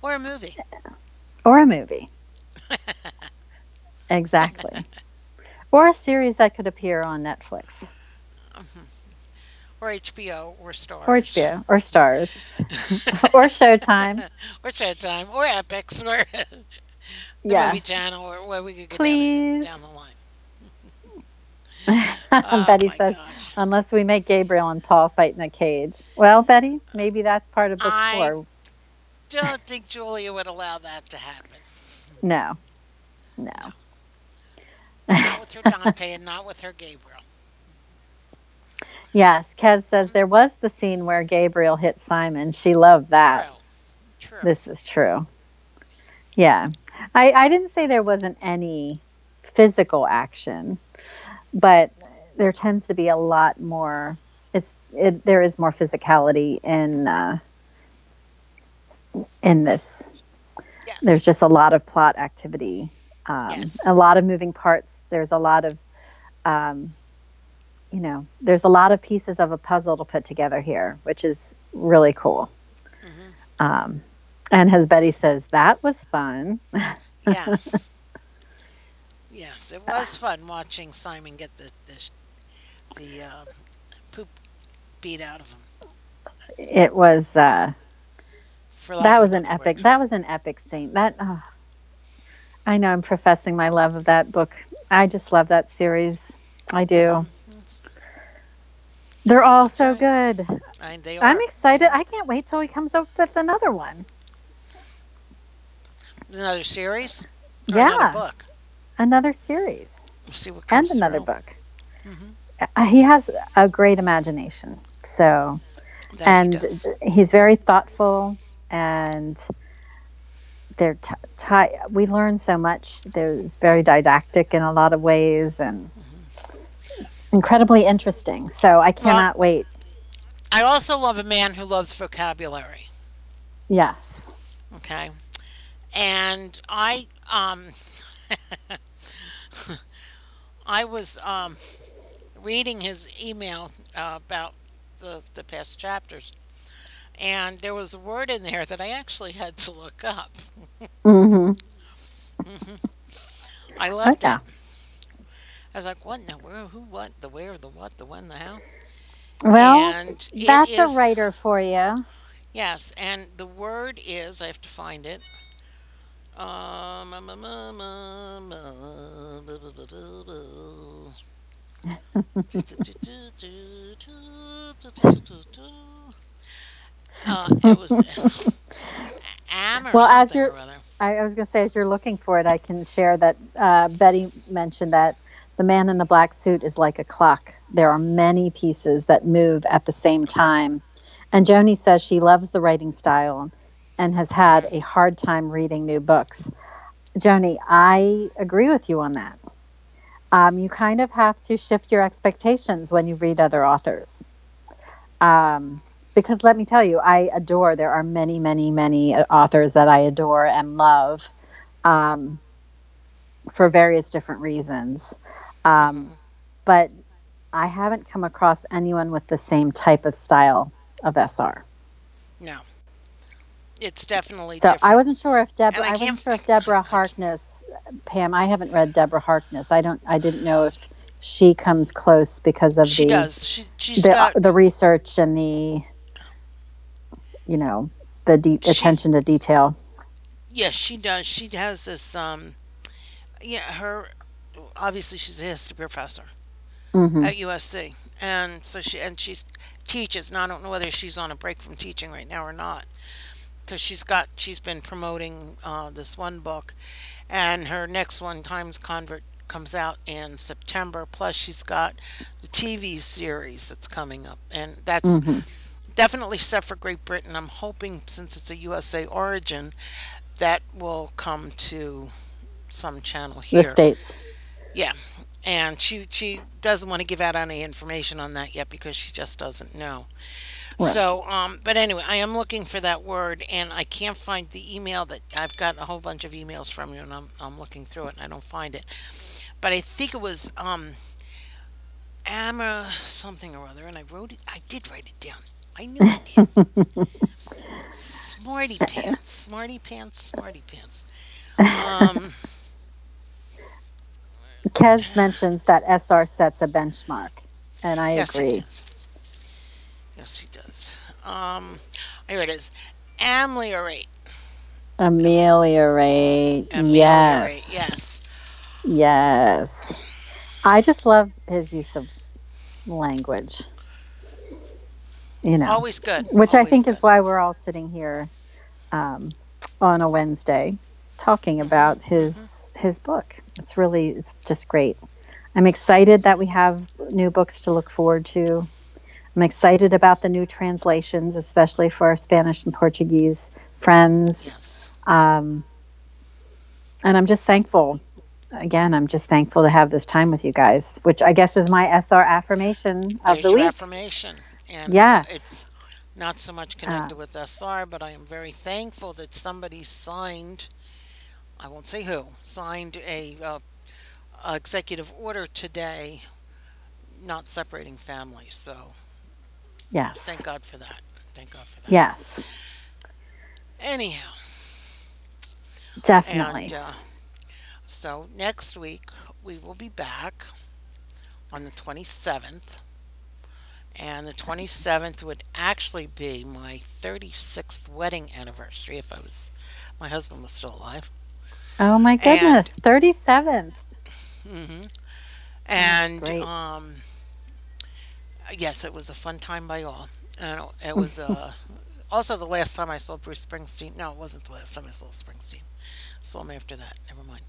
or a movie. or a movie. Exactly. Or a series that could appear on Netflix or HBO or Star or HBO or Starz *laughs* *laughs* or Showtime. or Showtime or Epix or the Yes. movie channel or where we could go Please. down, the- down the line. *laughs* Oh, Betty says, gosh. unless we make Gabriel and Paul fight in a cage. Well, Betty, maybe that's part of book I- four. Don't think Julia would allow that to happen. No, no. Not with her Dante and not with her Gabriel. Yes, Kez says there was the scene where Gabriel hit Simon. She loved that. True. True. This is true. Yeah. I, I didn't say there wasn't any physical action, but there tends to be a lot more it's it there is more physicality in uh, in this. Yes. There's just a lot of plot activity, um, Yes. a lot of moving parts. There's a lot of um, you know, there's a lot of pieces of a puzzle to put together here, which is really cool. Mm-hmm. Um, and as Betty says, that was fun. *laughs* Yes. yes, it was fun watching Simon get the the, the uh, poop beat out of him. It was uh, For that was an epic. word. That was an epic scene. That oh, I know I'm professing my love of that book. I just love that series. I do. They're all so good. I, they are. I'm excited. I can't wait till he comes up with another one. another series. Yeah. Another book. Another series. We'll see what and another through. book. Uh, he has a great imagination. So, That and does. he's very thoughtful and they're t- ti we learn so much. There's very didactic in a lot of ways and incredibly interesting. So I cannot wait. I also love a man who loves vocabulary. Yes. Okay, and I um *laughs* I was um reading his email uh, about the the past chapters, and there was a word in there that I actually had to look up. hmm I loved it. I was like, "What in the where? Who? What? The where? The what? The when? The how?" Well, and that's is- a writer for you. Yes, and the word is I have to find it. Um, Uh, *laughs* it was am Well, as you're- I, I was going to say, as you're looking for it, I can share that uh, Betty mentioned that the man in the black suit is like a clock. There are many pieces that move at the same time. And Joni says she loves the writing style and has had a hard time reading new books. Joni, I agree with you on that. Um, you kind of have to shift your expectations when you read other authors. Um, because let me tell you, I adore, there are many, many, many uh, authors that I adore and love um, for various different reasons. Um, but I haven't come across anyone with the same type of style of SR. No. It's definitely So different. I wasn't sure if Deborah. I I, wasn't sure if Deborah Harkness, Pam. I haven't read Deborah Harkness. I don't. I didn't know if she comes close because of she the does. She she's the got the research and the, you know, the de- She- attention to detail. Yes, she does. She has this. Um, yeah, her. Obviously, she's a history professor hmm at USC, and so she and she teaches. Now I don't know whether she's on a break from teaching right now or not, because she's got she's been promoting uh, this one book, and her next one, Time's Convert, comes out in September. Plus, she's got the TV series that's coming up, and that's hmm definitely set for Great Britain. I'm hoping since it's a USA origin, that will come to some channel here. The states. Yeah, and she she doesn't want to give out any information on that yet because she just doesn't know. Right. So, um, but anyway, I am looking for that word, and I can't find the email that I've gotten a whole bunch of emails from you, and I'm I'm looking through it, and I don't find it. But I think it was um, Amma something or other, and I wrote it. I did write it down. I knew I did. Smarty *laughs* pants, smarty pants, smarty pants. Um, Kez mentions that SR sets a benchmark, and I yes, he agree. does. Yes, he does. Um, here it is. Ameliorate. Ameliorate. Ameliorate. Yes. Yes. Yes. I just love his use of language. You know, Always good. which I think good. is why we're all sitting here um, on a Wednesday talking Mm-hmm. about his his book. It's really it's just great. I'm excited that we have new books to look forward to. I'm excited about the new translations, especially for our Spanish and Portuguese friends. Yes. Um, and I'm just thankful. Again, I'm just thankful to have this time with you guys, which I guess is my SR affirmation of There's the week. affirmation. And Yes. it's not so much Uh. connected with SR, but I am very thankful that somebody signed, I won't say who, signed a uh, executive order today not separating families. So Yes. thank God for that. Thank God for that. Yes, Anyhow, definitely. and uh, so next week we will be back on the 27th. And the 27th would actually be my 36th wedding anniversary if I was, my husband was still alive. oh my goodness, 37th. hmm And um, yes, it was a fun time by all. And it was uh, *laughs* also the last time I saw Bruce Springsteen. No, it wasn't the last time I saw Springsteen. Saw him after that. Never mind.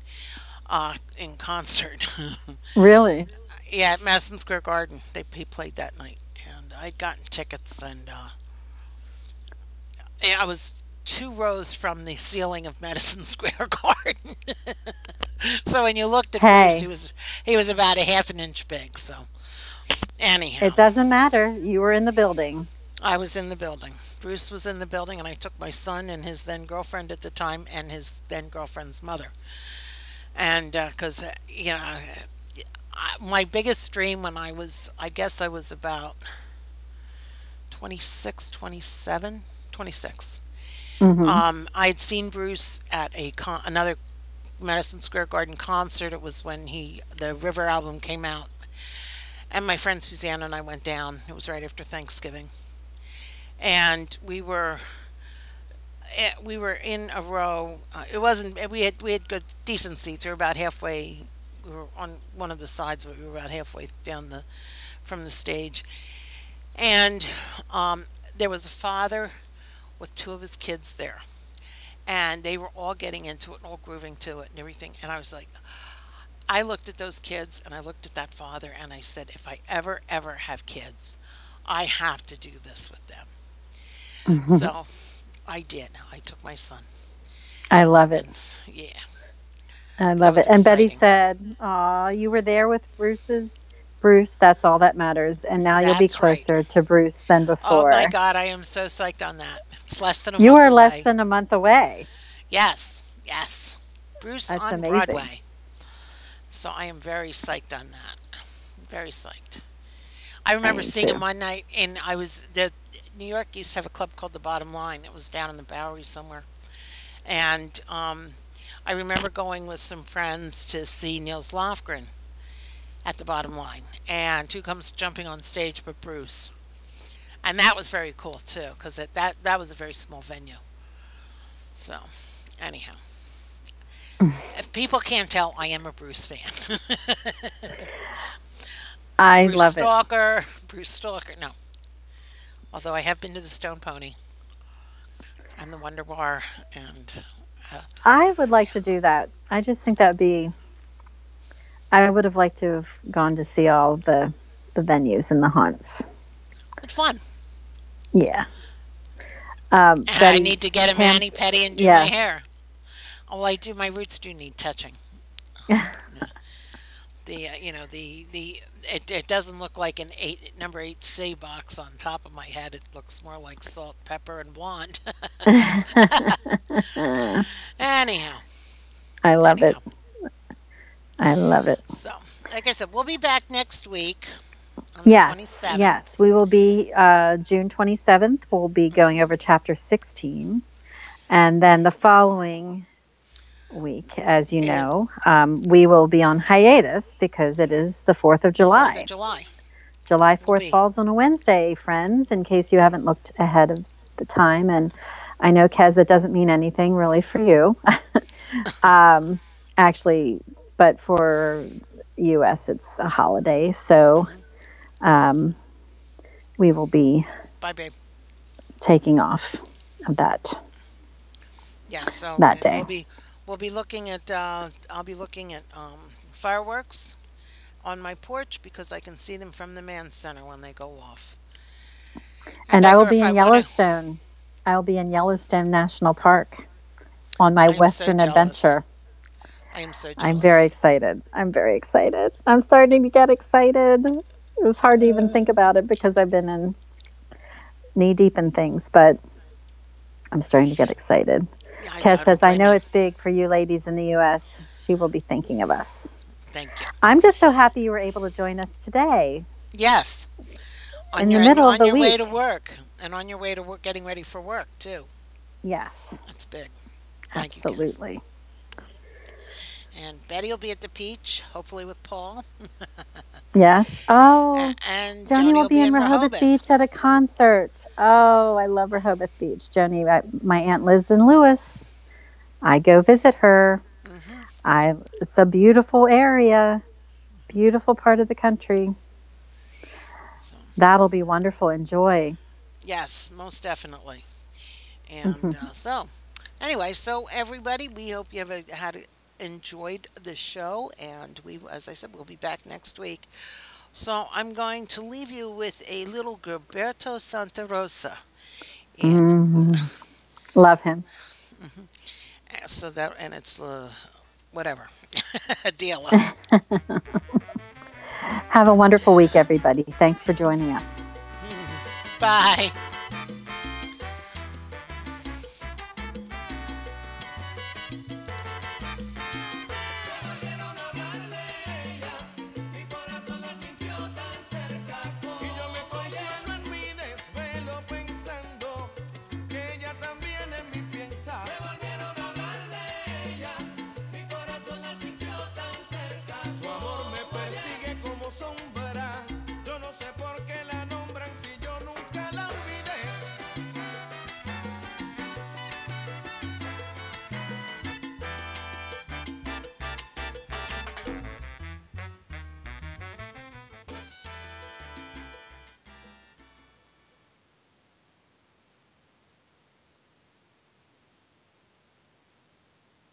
Uh, in concert. *laughs* Really? yeah, at Madison Square Garden. They he played that night, and I'd gotten tickets, and uh, I was two rows from the ceiling of Madison *laughs* Square Garden. *laughs* so when you looked at Bruce, he was he was about a half an inch big. So anyhow, It doesn't matter. You were in the building. I was in the building. Bruce was in the building, and I took my son and his then girlfriend at the time, and his then girlfriend's mother. And because uh, you know, I, my biggest dream when I was, I guess I was about 26, 27, 26. Mhm. Um, I had seen Bruce at a con- another Madison Square Garden concert. It was when he the River album came out, and my friend Suzanne and I went down. It was right after Thanksgiving, and we were eh, we were in a row. Uh, it wasn't we had we had good decent seats. We were about halfway. We were on one of the sides, but we were about halfway down the from the stage, and um, there was a father with two of his kids there. And they were all getting into it and all grooving to it and everything. And I was like, I looked at those kids and I looked at that father and I said, if I ever, ever have kids, I have to do this with them. So I did. I took my son. I love it. Yeah. I So love it it. was And Betty said, "Aw, you were there with Bruce's Bruce. That's all that matters. And now you'll be That's right. closer to Bruce than before. Oh my God, I am so psyched on that. It's less than a you month are less than a month away. Yes, yes. Bruce That's on amazing. Broadway. So I am very psyched on that. Very psyched. I remember am seeing too. him one night, and I was the New York used to have a club called the Bottom Line. It was down in the Bowery somewhere, and um, I remember going with some friends to see Nils Lofgren at the Bottom Line, and who comes jumping on stage but Bruce, and that was very cool too, because that that was a very small venue. So, anyhow. *laughs* If people can't tell, I am a Bruce fan. *laughs* I Bruce love it. Stalker, Bruce Stalker. No, although I have been to the Stone Pony and the Wonder Bar, and uh, I would like to do that. I just think that would be. I would have liked to have gone to see all the the venues and the haunts. it's fun. Yeah. Um, And I need to get a mani pedi and do yeah. my hair. Oh, I do. My roots do need touching. *laughs* The uh, you know the the it, it doesn't look like an eight number eight C box on top of my head. It looks more like salt, pepper, and blonde. *laughs* *laughs* Anyhow, I love it. I love it. So, like I said, we'll be back next week. On the Yes, 27th. yes, we will be uh, June twenty seventh. We'll be going over chapter sixteen, and then the following week, as you Yeah. know, um, we will be on hiatus because it is the Fourth of July. Fourth of July. July Will 4th be. falls on a Wednesday, friends, in case you haven't looked ahead of the time. And I know, Kez, it doesn't mean anything really for you. *laughs* um, actually, but for US, it's a holiday. So um, we will be Bye, babe. taking off of that. Yeah. So That day. we'll be we'll be looking at uh, I'll be looking at um, fireworks on my porch because I can see them from the Mann Center when they go off. And I will be in wanna- Yellowstone. I will be in Yellowstone National Park on my so Western jealous. adventure. I am so. Jealous. I'm very excited. I'm very excited. I'm starting to get excited. It was hard to even mm. think about it because I've been in knee deep in things, but I'm starting to get excited. Yeah, I- Kes says, I know it's big for you ladies in the U.S. She will be thinking of us. Thank you. I'm just so happy you were able to join us today. Yes. On In the your, middle on of the your way to work and on your way to work, getting ready for work too. Yes, That's big. Thank you. And Betty will be at the Peach, hopefully with Paul. *laughs* Yes. Oh, and Joni will be in Rehoboth, Rehoboth. Beach at a concert. Oh, I love Rehoboth Beach. Joni, I- my aunt lives in Lewes. I go visit her. Mm-hmm. I it's a beautiful area, beautiful part of the country. So, That'll be wonderful. Enjoy. yes, most definitely. And uh, so, anyway, so everybody, we hope you have a, had enjoyed the show, and we, as I said, we'll be back next week. So I'm going to leave you with a little Gilberto Santa Rosa. And Mhm. Love him. uh, so that, and it's uh, whatever, *laughs* deal. *laughs* Have a wonderful week, everybody. Thanks for joining us. *laughs* Bye.